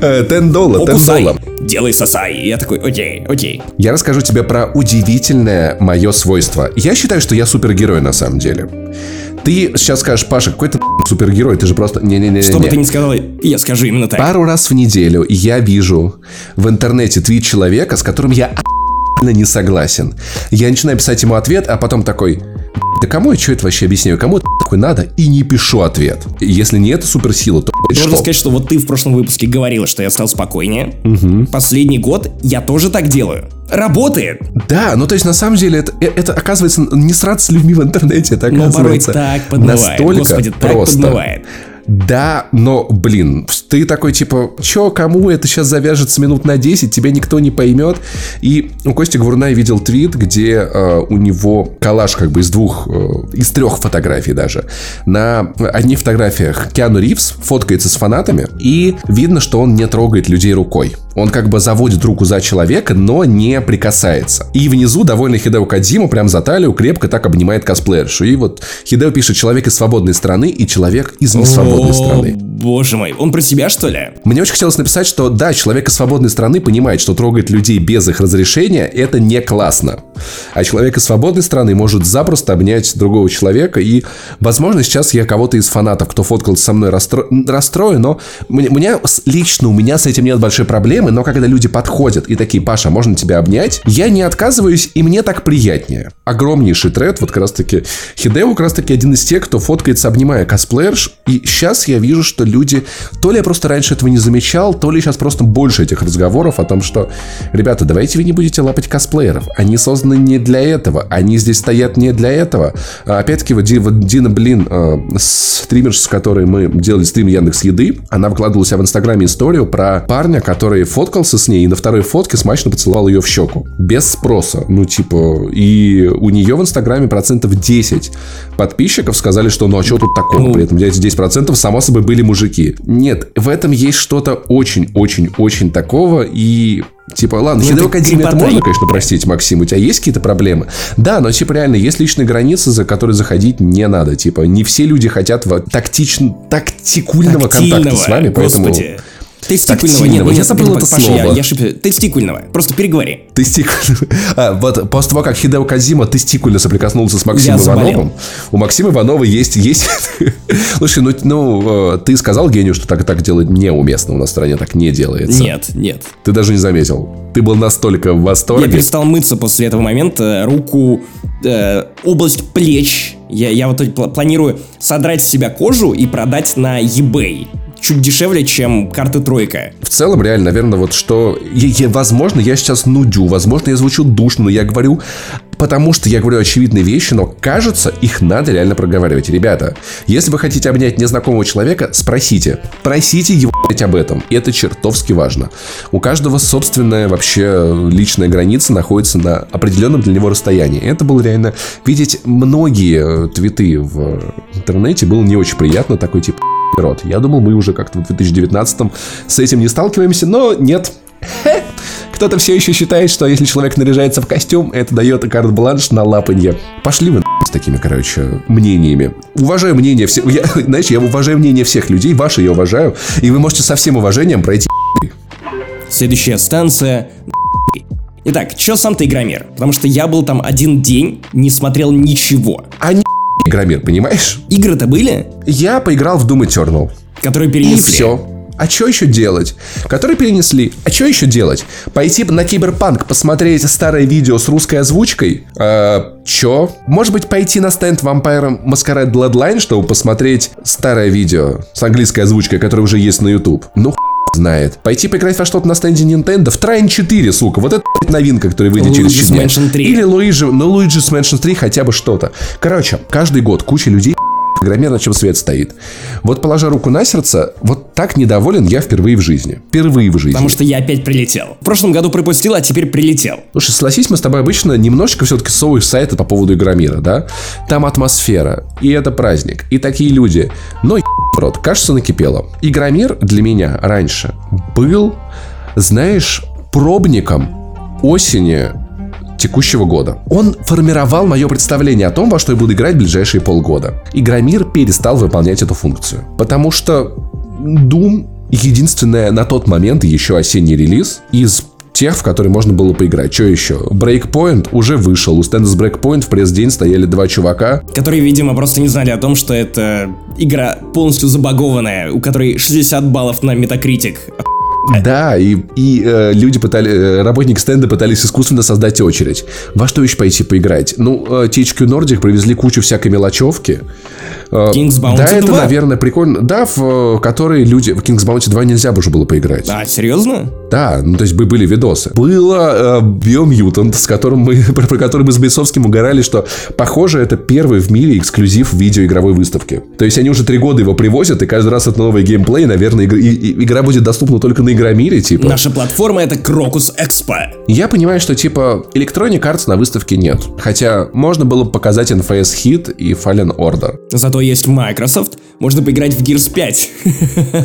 Speaker 2: 10 долларов, 10 долларов.
Speaker 1: Делай сосай. И я такой, окей, окей.
Speaker 2: Я расскажу тебе про удивительное мое свойство. Я считаю, что я супергерой на самом деле. Ты сейчас скажешь, Паша, какой ты супергерой, ты же просто... Не-не-не.
Speaker 1: Что бы ты ни сказал, я скажу именно так.
Speaker 2: Пару раз в неделю я вижу в интернете твит человека, с которым я не согласен. Я начинаю писать ему ответ, а потом такой, да кому я что это вообще объясняю? Кому это такой надо? И не пишу ответ. Если не это суперсила, то
Speaker 1: что? сказать, что вот ты в прошлом выпуске говорила, что я стал спокойнее. Угу. Последний год я тоже так делаю. Работает.
Speaker 2: Да, ну то есть на самом деле это, э, это оказывается не сраться с людьми в интернете, это оказывается
Speaker 1: Но порой так подмывает.
Speaker 2: настолько
Speaker 1: Господи, так
Speaker 2: просто.
Speaker 1: подмывает.
Speaker 2: Да, но, блин, ты такой, типа, чё, кому это сейчас завяжется минут на 10, тебя никто не поймет. И у Кости Гурна я видел твит, где э, у него коллаж как бы из двух, э, из трех фотографий даже. На одних фотографиях Киану Ривз фоткается с фанатами, и видно, что он не трогает людей рукой. Он как бы заводит руку за человека, но не прикасается. И внизу довольно Хидео Кадзима прям за талию крепко так обнимает косплеершу. И вот Хидео пишет «Человек из свободной страны» и «Человек из несвободной страны».
Speaker 1: Боже мой, он про себя что ли?
Speaker 2: Мне очень хотелось написать, что да, человек из свободной страны понимает, что трогать людей без их разрешения это не классно. А человек из свободной страны может запросто обнять другого человека. И, возможно, сейчас я кого-то из фанатов, кто фоткал со мной, расстро... расстрою, но у меня лично у меня с этим нет большой проблемы, но когда люди подходят и такие, Паша, можно тебя обнять? Я не отказываюсь, и мне так приятнее. Огромнейший тред, вот как раз таки Хидео как раз таки один из тех, кто фоткается, обнимая косплеерш. И сейчас я вижу, что люди, то ли я просто раньше этого не замечал, то ли сейчас просто больше этих разговоров о том, что, ребята, давайте вы не будете лапать косплееров. Они созданы не для этого. Они здесь стоят не для этого. А, опять-таки, вот, Дина Блин, э, стример, с которой мы делали стрим Яндекс Еды, она выкладывала себя в Инстаграме историю про парня, который фоткался с ней и на второй фотке смачно поцеловал ее в щеку. Без спроса. Ну, типа, и у нее в Инстаграме процентов 10 подписчиков сказали, что ну а что тут такого? При этом эти 10% само собой были мужики. Нет, в этом есть что-то очень-очень-очень такого, и Типа, ладно, ну, Хидео Кадзиме это можно, конечно, простить, Максим, у тебя есть какие-то проблемы? Да, но типа реально есть личные границы, за которые заходить не надо. Типа, не все люди хотят тактично, тактикульного Тактильного, контакта с вами, поэтому...
Speaker 1: Тестикульного. Нет,
Speaker 2: я забыл это слово. Я,
Speaker 1: я ошибся. Тестикульного. Просто переговори.
Speaker 2: Тестикульного. А, вот после того, как Хидео Казима тестикульно соприкоснулся с Максимом я Ивановым, у Максима Иванова есть... есть... Слушай, ну, ну, э, ты сказал гению, что так, так делать неуместно. У нас в стране так не делается.
Speaker 1: Нет, нет.
Speaker 2: Ты даже не заметил. Ты был настолько в восторге.
Speaker 1: Я перестал мыться после этого момента. Руку, э, область плеч. Я, я вот планирую содрать с себя кожу и продать на eBay чуть дешевле, чем карты тройка.
Speaker 2: В целом, реально, наверное, вот что... Я, я, возможно, я сейчас нудю, возможно, я звучу душно, но я говорю потому что я говорю очевидные вещи, но кажется, их надо реально проговаривать. Ребята, если вы хотите обнять незнакомого человека, спросите. Просите его об этом. И это чертовски важно. У каждого собственная вообще личная граница находится на определенном для него расстоянии. Это было реально... Видеть многие твиты в интернете было не очень приятно. Такой типа рот. Я думал, мы уже как-то в 2019 с этим не сталкиваемся, но нет. Кто-то все еще считает, что если человек наряжается в костюм, это дает карт-бланш на лапанье. Пошли вы с такими, короче, мнениями. Уважаю мнение всех. Я, знаешь, я уважаю мнение всех людей, ваше я уважаю. И вы можете со всем уважением пройти.
Speaker 1: Следующая станция Итак, что сам ты игромир? Потому что я был там один день, не смотрел ничего.
Speaker 2: А не Игромир, понимаешь?
Speaker 1: Игры-то были,
Speaker 2: Я поиграл в Doom Eternal.
Speaker 1: которые
Speaker 2: И
Speaker 1: перенесли.
Speaker 2: все. А что еще делать? Которые перенесли. А что еще делать? Пойти на Киберпанк, посмотреть старое видео с русской озвучкой? Э, чё? Может быть, пойти на стенд Vampire Masquerade Bloodline, чтобы посмотреть старое видео с английской озвучкой, которое уже есть на YouTube? Ну, знает. Пойти поиграть во что-то на стенде Nintendo в Trine 4, сука. Вот это новинка, которая выйдет через
Speaker 1: Luigi's
Speaker 2: 4 дня.
Speaker 1: Mansion 3.
Speaker 2: Или Луиджи, ну Luigi's Mansion 3 хотя бы что-то. Короче, каждый год куча людей Игромир на чем свет стоит. Вот положа руку на сердце, вот так недоволен я впервые в жизни. Впервые в жизни.
Speaker 1: Потому что я опять прилетел. В прошлом году пропустил, а теперь прилетел.
Speaker 2: Слушай, согласись, мы с тобой обычно немножечко все-таки совываешь сайты по поводу Игромира, да? Там атмосфера, и это праздник, и такие люди. Но, в рот, кажется, накипело. Игромир для меня раньше был, знаешь, пробником осени текущего года. Он формировал мое представление о том, во что я буду играть в ближайшие полгода. Игромир перестал выполнять эту функцию. Потому что Doom единственная на тот момент еще осенний релиз из тех, в которые можно было поиграть. Что еще? Breakpoint уже вышел. У стенда с Breakpoint в пресс-день стояли два чувака.
Speaker 1: Которые, видимо, просто не знали о том, что это игра полностью забагованная, у которой 60 баллов на Metacritic.
Speaker 2: Да, и, и э, люди пытались, э, работники стенда пытались искусственно создать очередь. Во что еще пойти поиграть? Ну, э, THQ Nordic привезли кучу всякой мелочевки. Э,
Speaker 1: King's Bounty
Speaker 2: да, это,
Speaker 1: 2?
Speaker 2: наверное, прикольно. Да, в э, которые люди... В King's Bounty 2 нельзя бы уже было поиграть.
Speaker 1: А, серьезно?
Speaker 2: Да, ну то есть бы- были видосы. Было э, Biomutant, с которым мы, про, про который мы с Бейсовским угорали, что, похоже, это первый в мире эксклюзив видеоигровой выставки. То есть они уже три года его привозят, и каждый раз это новый геймплей, наверное, игр- и- и- игра будет доступна только на Игромире, типа.
Speaker 1: Наша платформа это Crocus Expo.
Speaker 2: Я понимаю, что, типа, Electronic Arts на выставке нет. Хотя можно было бы показать NFS Hit и Fallen Order.
Speaker 1: Зато есть Microsoft, можно поиграть в Gears 5.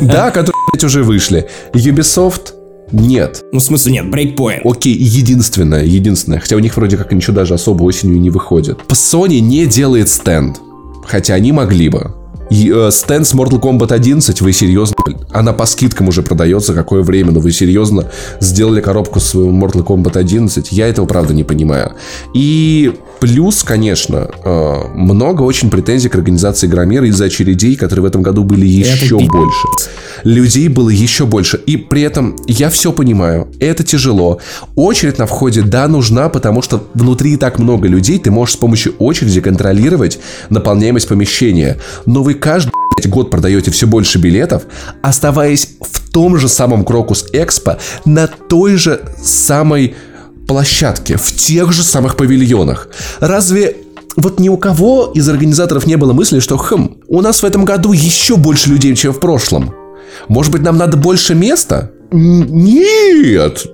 Speaker 2: Да, которые, блядь, уже вышли. Ubisoft нет.
Speaker 1: Ну, в смысле, нет, Breakpoint.
Speaker 2: Окей, единственное, единственное. Хотя у них вроде как ничего даже особо осенью не выходит. Sony не делает стенд. Хотя они могли бы. И, э, стенд с Mortal Kombat 11, вы серьезно? Она по скидкам уже продается, какое время, но вы серьезно сделали коробку с Mortal Kombat 11? Я этого, правда, не понимаю. И плюс, конечно, э, много очень претензий к организации Игромира из-за очередей, которые в этом году были еще
Speaker 1: пи***.
Speaker 2: больше. Людей было еще больше. И при этом я все понимаю. Это тяжело. Очередь на входе, да, нужна, потому что внутри и так много людей. Ты можешь с помощью очереди контролировать наполняемость помещения. Но вы каждый год продаете все больше билетов, оставаясь в том же самом Крокус Экспо на той же самой площадке, в тех же самых павильонах. Разве вот ни у кого из организаторов не было мысли, что хм, у нас в этом году еще больше людей, чем в прошлом. Может быть, нам надо больше места? Нет.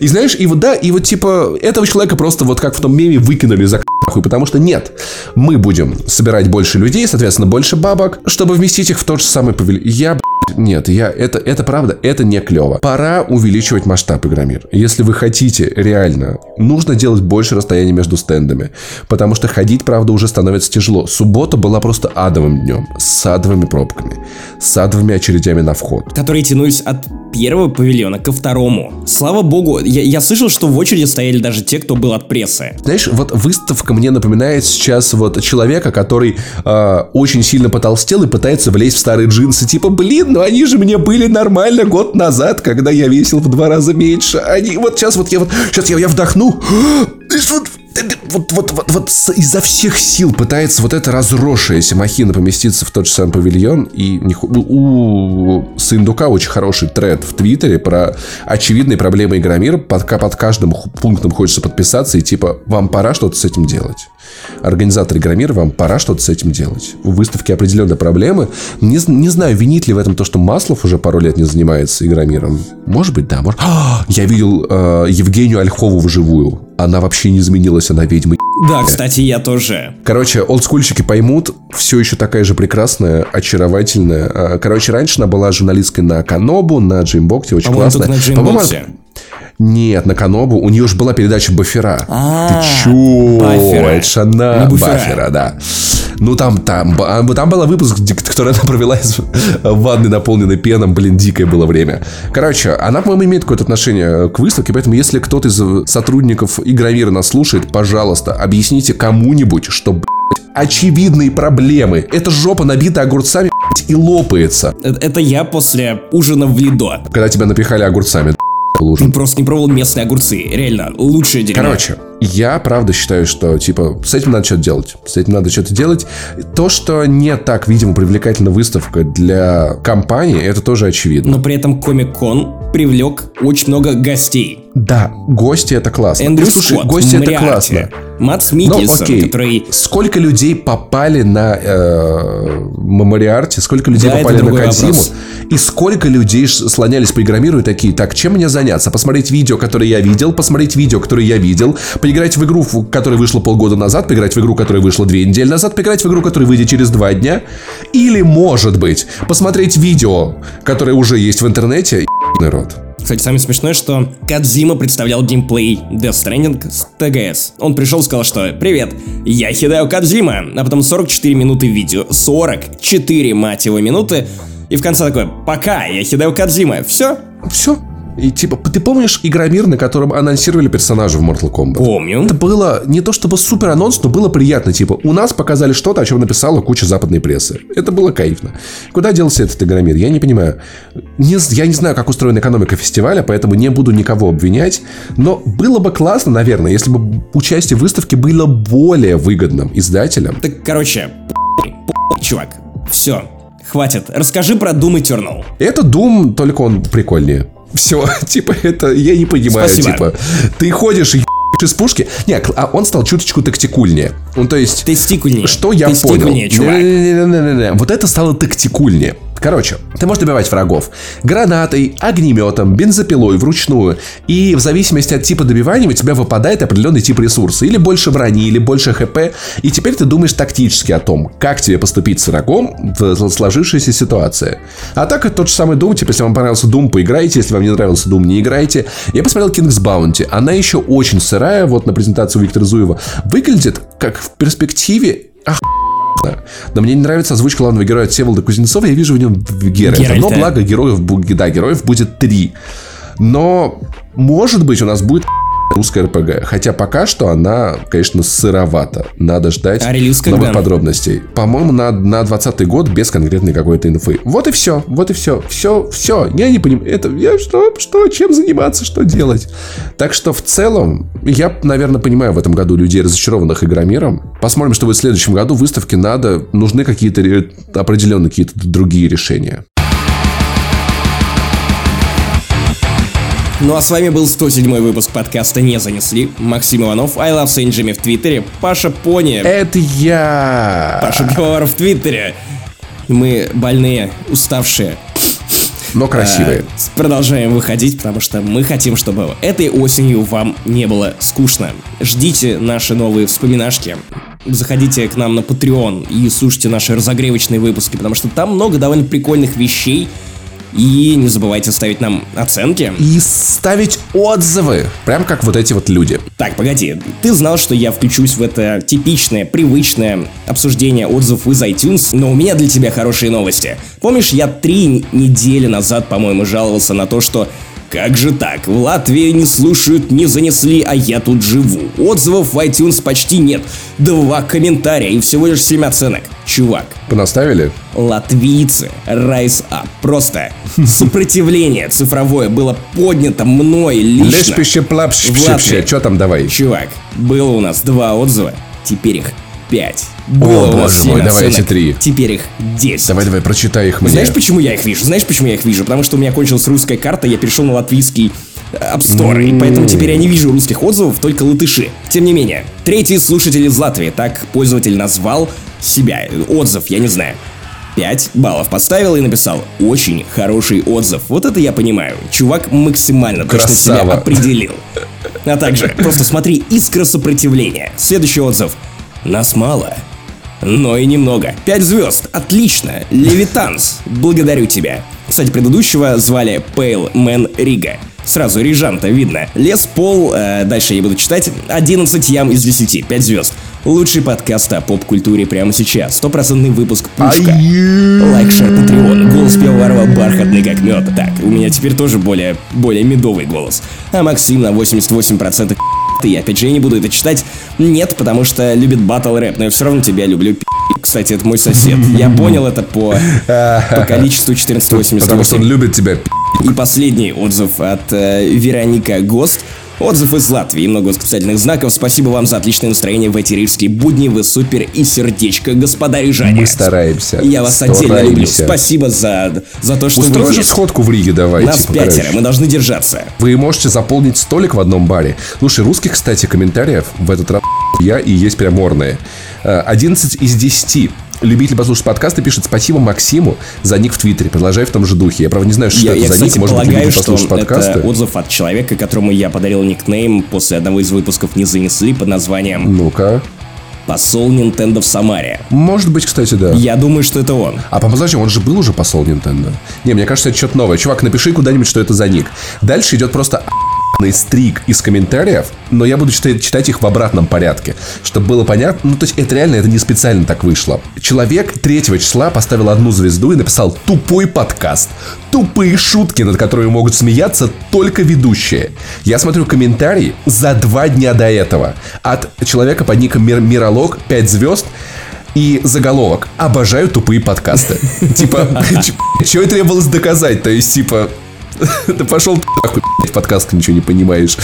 Speaker 2: И знаешь, и вот да, и вот типа этого человека просто вот как в том меме выкинули за нахуй, потому что нет, мы будем собирать больше людей, соответственно, больше бабок, чтобы вместить их в тот же самый павильон. Я, нет, я, это, это правда, это не клево. Пора увеличивать масштаб Игромир. Если вы хотите реально, нужно делать больше расстояния между стендами, потому что ходить, правда, уже становится тяжело. Суббота была просто адовым днем, с адовыми пробками, с адовыми очередями на вход.
Speaker 1: которые тянулись от первого павильона ко второму. Слава богу, я, я слышал, что в очереди стояли даже те, кто был от прессы.
Speaker 2: Знаешь, вот выставка мне напоминает сейчас вот человека, который э, очень сильно потолстел и пытается влезть в старые джинсы. Типа, блин, ну они же мне были нормально год назад, когда я весил в два раза меньше. Они вот сейчас вот я вот сейчас я, я вдохну. Что- Вот, вот, вот, вот изо всех сил пытается вот эта разросшаяся махина поместиться в тот же самый павильон. И не у, Сындука очень хороший тред в Твиттере про очевидные проблемы Игромира. Под, под каждым пунктом хочется подписаться и типа, вам пора что-то с этим делать. Организатор Игромира, вам пора что-то с этим делать. У выставки определенные проблемы. Не, не знаю, винит ли в этом то, что Маслов уже пару лет не занимается Игромиром. Может быть, да. Может... А, я видел э, Евгению Ольхову вживую. Она вообще не изменилась, она ведьма.
Speaker 1: Да, кстати, я тоже.
Speaker 2: Короче, олдскульщики поймут, все еще такая же прекрасная, очаровательная. А, Короче, раньше она была журналисткой на Канобу, на Джеймбокте, очень
Speaker 1: По-моему,
Speaker 2: классная. По-моему. Нет, на Канобу. У нее же была передача Бафера.
Speaker 1: А,
Speaker 2: Ты чё?
Speaker 1: Баффера.
Speaker 2: Это она.
Speaker 1: На Буфера.
Speaker 2: Баффера, да. Ну, там, там, а, там был выпуск, который она провела из ванны, наполненной пеном. Блин, дикое было время. Короче, она, по-моему, имеет какое-то отношение к выставке, поэтому если кто-то из сотрудников Игромира нас слушает, пожалуйста, объясните кому-нибудь, что, блядь, очевидные проблемы. Эта жопа набита огурцами, и лопается.
Speaker 1: Это, это я после ужина в Лидо.
Speaker 2: Когда тебя напихали огурцами,
Speaker 1: лужу. Просто не пробовал местные огурцы. Реально, лучшее дерьмо.
Speaker 2: Короче, я правда считаю, что, типа, с этим надо что-то делать. С этим надо что-то делать. То, что не так, видимо, привлекательна выставка для компании, это тоже очевидно.
Speaker 1: Но при этом Комик-кон привлек очень много гостей.
Speaker 2: Да, гости это классно.
Speaker 1: Эндрю Слушай, Скотт,
Speaker 2: гости Мариарти, это классно.
Speaker 1: Матс Микельсон,
Speaker 2: окей.
Speaker 1: который...
Speaker 2: Сколько людей попали на э, Мариарти, сколько людей да, попали на Кадзиму, и сколько людей слонялись по Игромиру и такие, так, чем мне заняться? Посмотреть видео, которое я видел, посмотреть видео, которое я видел, поиграть в игру, которая вышла полгода назад, поиграть в игру, которая вышла две недели назад, поиграть в игру, которая выйдет через два дня, или, может быть, посмотреть видео, которое уже есть в интернете, и народ.
Speaker 1: Кстати, самое смешное, что Кадзима представлял геймплей Death Stranding с ТГС. Он пришел и сказал, что «Привет, я Хидео Кадзима», а потом 44 минуты видео. 44, мать его, минуты. И в конце такой «Пока, я Хидео Кадзима». Все?
Speaker 2: Все. И типа, ты помнишь Игромир, на котором анонсировали персонажа в Mortal Kombat?
Speaker 1: Помню.
Speaker 2: Это было не то чтобы супер анонс, но было приятно. Типа, у нас показали что-то, о чем написала куча западной прессы. Это было кайфно. Куда делся этот Игромир? Я не понимаю. Не, я не знаю, как устроена экономика фестиваля, поэтому не буду никого обвинять. Но было бы классно, наверное, если бы участие в выставке было более выгодным издателям.
Speaker 1: Так, короче, чувак, все, хватит. Расскажи про Doom Eternal.
Speaker 2: Это Doom, только он прикольнее. Все, типа, это я не понимаю.
Speaker 1: Спасибо.
Speaker 2: Типа, ты ходишь и из пушки. Нет, а он стал чуточку тактикульнее. Ну, то есть...
Speaker 1: Тестикульнее.
Speaker 2: Что я
Speaker 1: Тестикульнее,
Speaker 2: понял?
Speaker 1: чувак.
Speaker 2: Не-не-не-не-не. Вот это стало тактикульнее. Короче, ты можешь добивать врагов гранатой, огнеметом, бензопилой вручную. И в зависимости от типа добивания у тебя выпадает определенный тип ресурса. Или больше брони, или больше хп. И теперь ты думаешь тактически о том, как тебе поступить с врагом в сложившейся ситуации. А так это тот же самый Doom. Типа, если вам понравился Doom, поиграйте. Если вам не нравился Doom, не играйте. Я посмотрел King's Bounty. Она еще очень сырая. Вот на презентацию Виктора Зуева. Выглядит как в перспективе ах но мне не нравится озвучка главного героя Всеволода Кузнецова. Я вижу в нем Геральта. Геральта. Но благо героев, да, героев будет три. Но, может быть, у нас будет русская РПГ. Хотя пока что она, конечно, сыровата. Надо ждать
Speaker 1: а
Speaker 2: новых подробностей. По-моему, на, на 20 год без конкретной какой-то инфы. Вот и все. Вот и все. Все, все. Я не понимаю. Это я что, что, чем заниматься, что делать? Так что в целом, я, наверное, понимаю в этом году людей, разочарованных игромиром. Посмотрим, что будет в следующем году. Выставке надо, нужны какие-то определенные какие-то другие решения.
Speaker 1: Ну а с вами был 107 выпуск подкаста «Не занесли». Максим Иванов, I Love Saint Jimmy в Твиттере, Паша Пони.
Speaker 2: Это я.
Speaker 1: Паша Пивоваров в Твиттере. Мы больные, уставшие.
Speaker 2: Но красивые.
Speaker 1: А, продолжаем выходить, потому что мы хотим, чтобы этой осенью вам не было скучно. Ждите наши новые вспоминашки. Заходите к нам на Patreon и слушайте наши разогревочные выпуски, потому что там много довольно прикольных вещей, и не забывайте ставить нам оценки.
Speaker 2: И ставить отзывы. Прям как вот эти вот люди.
Speaker 1: Так, погоди. Ты знал, что я включусь в это типичное, привычное обсуждение отзывов из iTunes, но у меня для тебя хорошие новости. Помнишь, я три недели назад, по-моему, жаловался на то, что как же так? В Латвии не слушают, не занесли, а я тут живу. Отзывов в iTunes почти нет. Два комментария и всего лишь 7 оценок. Чувак.
Speaker 2: Понаставили?
Speaker 1: Латвийцы. Rise up. Просто сопротивление цифровое было поднято мной лично.
Speaker 2: Лишь Что там давай?
Speaker 1: Чувак, было у нас два отзыва, теперь их 5.
Speaker 2: Было О, боже мой, давайте три.
Speaker 1: Теперь их 10.
Speaker 2: Давай, давай, прочитай их мне.
Speaker 1: Знаешь, почему я их вижу? Знаешь, почему я их вижу? Потому что у меня кончилась русская карта, я перешел на латвийский э, App Store, и поэтому теперь я не вижу русских отзывов, только латыши. Тем не менее, третий слушатель из Латвии, так пользователь назвал себя. Отзыв, я не знаю. 5 баллов поставил и написал «Очень хороший отзыв». Вот это я понимаю. Чувак максимально
Speaker 2: Красава.
Speaker 1: точно себя определил. А также, просто смотри, искра сопротивления. Следующий отзыв. Нас мало, но и немного. Пять звезд. Отлично. Левитанс. Благодарю тебя. Кстати, предыдущего звали Pale Man Рига. Сразу Рижан-то видно. Лес Пол, э, дальше я буду читать. 11 ям из 10, 5 звезд. Лучший подкаст о поп-культуре прямо сейчас. Стопроцентный выпуск Пушка. Лайк, шер, патреон. Голос пивоварова бархатный как мед. Так, у меня теперь тоже более, более медовый голос. А Максим на 88% и опять же я не буду это читать. Нет, потому что любит батл рэп, но я все равно тебя люблю. пи***. Кстати, это мой сосед. Я понял это по, по количеству 1488.
Speaker 2: Потому что он любит тебя, пи***.
Speaker 1: И последний отзыв от э, Вероника Гост. Отзыв из Латвии, много восклицательных знаков. Спасибо вам за отличное настроение в эти рижские будни. Вы супер и сердечко, господа рижане.
Speaker 2: Мы стараемся.
Speaker 1: Я вас
Speaker 2: Стараемся.
Speaker 1: отдельно люблю. Спасибо за, за то, что
Speaker 2: Устрой
Speaker 1: вы
Speaker 2: же
Speaker 1: есть.
Speaker 2: сходку в Риге давайте.
Speaker 1: Нас пятеро,
Speaker 2: короче.
Speaker 1: мы должны держаться.
Speaker 2: Вы можете заполнить столик в одном баре. Слушай, русских, кстати, комментариев в этот раз я и есть прям морные. Э, 11 из 10. Любитель послушать подкасты пишет спасибо Максиму за ник в Твиттере. Продолжай в том же духе. Я, правда, не знаю, что
Speaker 1: Я,
Speaker 2: это
Speaker 1: я,
Speaker 2: за
Speaker 1: кстати,
Speaker 2: ник. Может быть,
Speaker 1: полагаю,
Speaker 2: любитель
Speaker 1: что
Speaker 2: послушать подкасты.
Speaker 1: это отзыв от человека, которому я подарил никнейм после одного из выпусков не занесли под названием
Speaker 2: Ну-ка.
Speaker 1: «Посол Nintendo в Самаре».
Speaker 2: Может быть, кстати, да.
Speaker 1: Я думаю, что это он.
Speaker 2: А подожди, он же был уже посол Nintendo. Не, мне кажется, это что-то новое. Чувак, напиши куда-нибудь, что это за ник. Дальше идет просто охуенный стрик из комментариев, но я буду читать, читать их в обратном порядке, чтобы было понятно. Ну, то есть, это реально, это не специально так вышло. Человек 3 числа поставил одну звезду и написал «Тупой подкаст». Тупые шутки, над которыми могут смеяться только ведущие. Я смотрю комментарий за два дня до этого от человека под ником Мир- Миролог 5 звезд, и заголовок «Обожаю тупые подкасты». Типа, что и требовалось доказать? То есть, типа, да пошел ты подкаст ничего не понимаешь.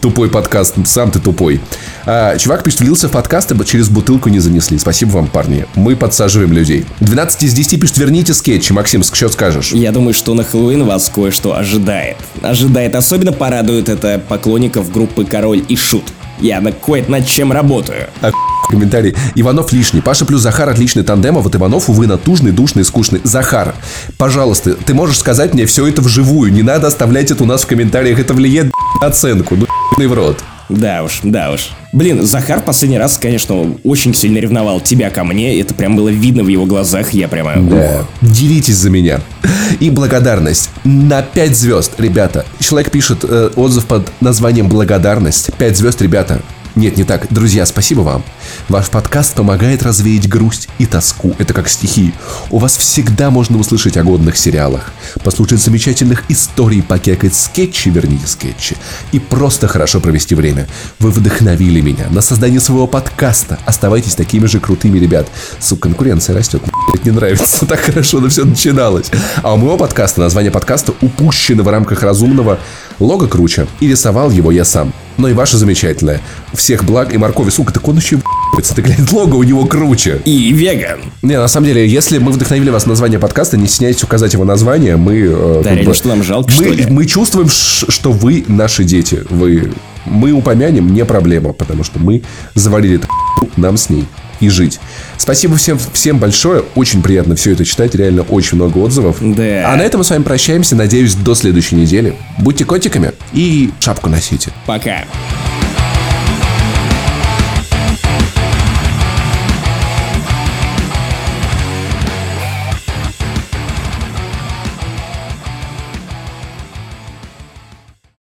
Speaker 2: Тупой подкаст, сам ты тупой. А, чувак пишет, влился в подкасты, но через бутылку не занесли. Спасибо вам, парни. Мы подсаживаем людей. 12 из 10 пишет, верните скетчи. Максим, что скажешь?
Speaker 1: Я думаю, что на Хэллоуин вас кое-что ожидает. Ожидает. Особенно порадует это поклонников группы Король и Шут. Я на кое над чем работаю.
Speaker 2: А, комментарий. Иванов лишний. Паша плюс Захар отличный тандем, а вот Иванов, увы, натужный, душный, скучный. Захар, пожалуйста, ты можешь сказать мне все это вживую. Не надо оставлять это у нас в комментариях. Это влияет на оценку. Ну, в рот.
Speaker 1: Да уж, да уж. Блин, Захар последний раз, конечно, очень сильно ревновал тебя ко мне. Это прям было видно в его глазах. Я прямо...
Speaker 2: Да. Делитесь за меня. И благодарность. На 5 звезд, ребята. Человек пишет э, отзыв под названием «Благодарность». 5 звезд, ребята. Нет, не так. Друзья, спасибо вам. Ваш подкаст помогает развеять грусть и тоску. Это как стихи. У вас всегда можно услышать о годных сериалах, послушать замечательных историй, покекать скетчи, верните скетчи, и просто хорошо провести время. Вы вдохновили меня на создание своего подкаста. Оставайтесь такими же крутыми, ребят. Сука, конкуренция растет. Мне не нравится. Так хорошо, но все начиналось. А у моего подкаста, название подкаста упущено в рамках разумного лого круче. И рисовал его я сам. Но и ваше замечательное. Всех благ и моркови. Сука, так он еще ебается. Ты глянь, лого у него круче.
Speaker 1: И веган.
Speaker 2: Не, на самом деле, если мы вдохновили вас на название подкаста, не стесняйтесь указать его название. Мы... э,
Speaker 1: Да, реально,
Speaker 2: бы-
Speaker 1: что нам жалко, что
Speaker 2: мы,
Speaker 1: ли?
Speaker 2: мы чувствуем, что вы наши дети. Вы... Мы упомянем, не проблема, потому что мы заварили эту нам с ней и жить. Спасибо всем, всем большое. Очень приятно все это читать. Реально очень много отзывов.
Speaker 1: Да.
Speaker 2: А на этом мы с вами прощаемся. Надеюсь, до следующей недели. Будьте котиками и шапку носите.
Speaker 1: Пока.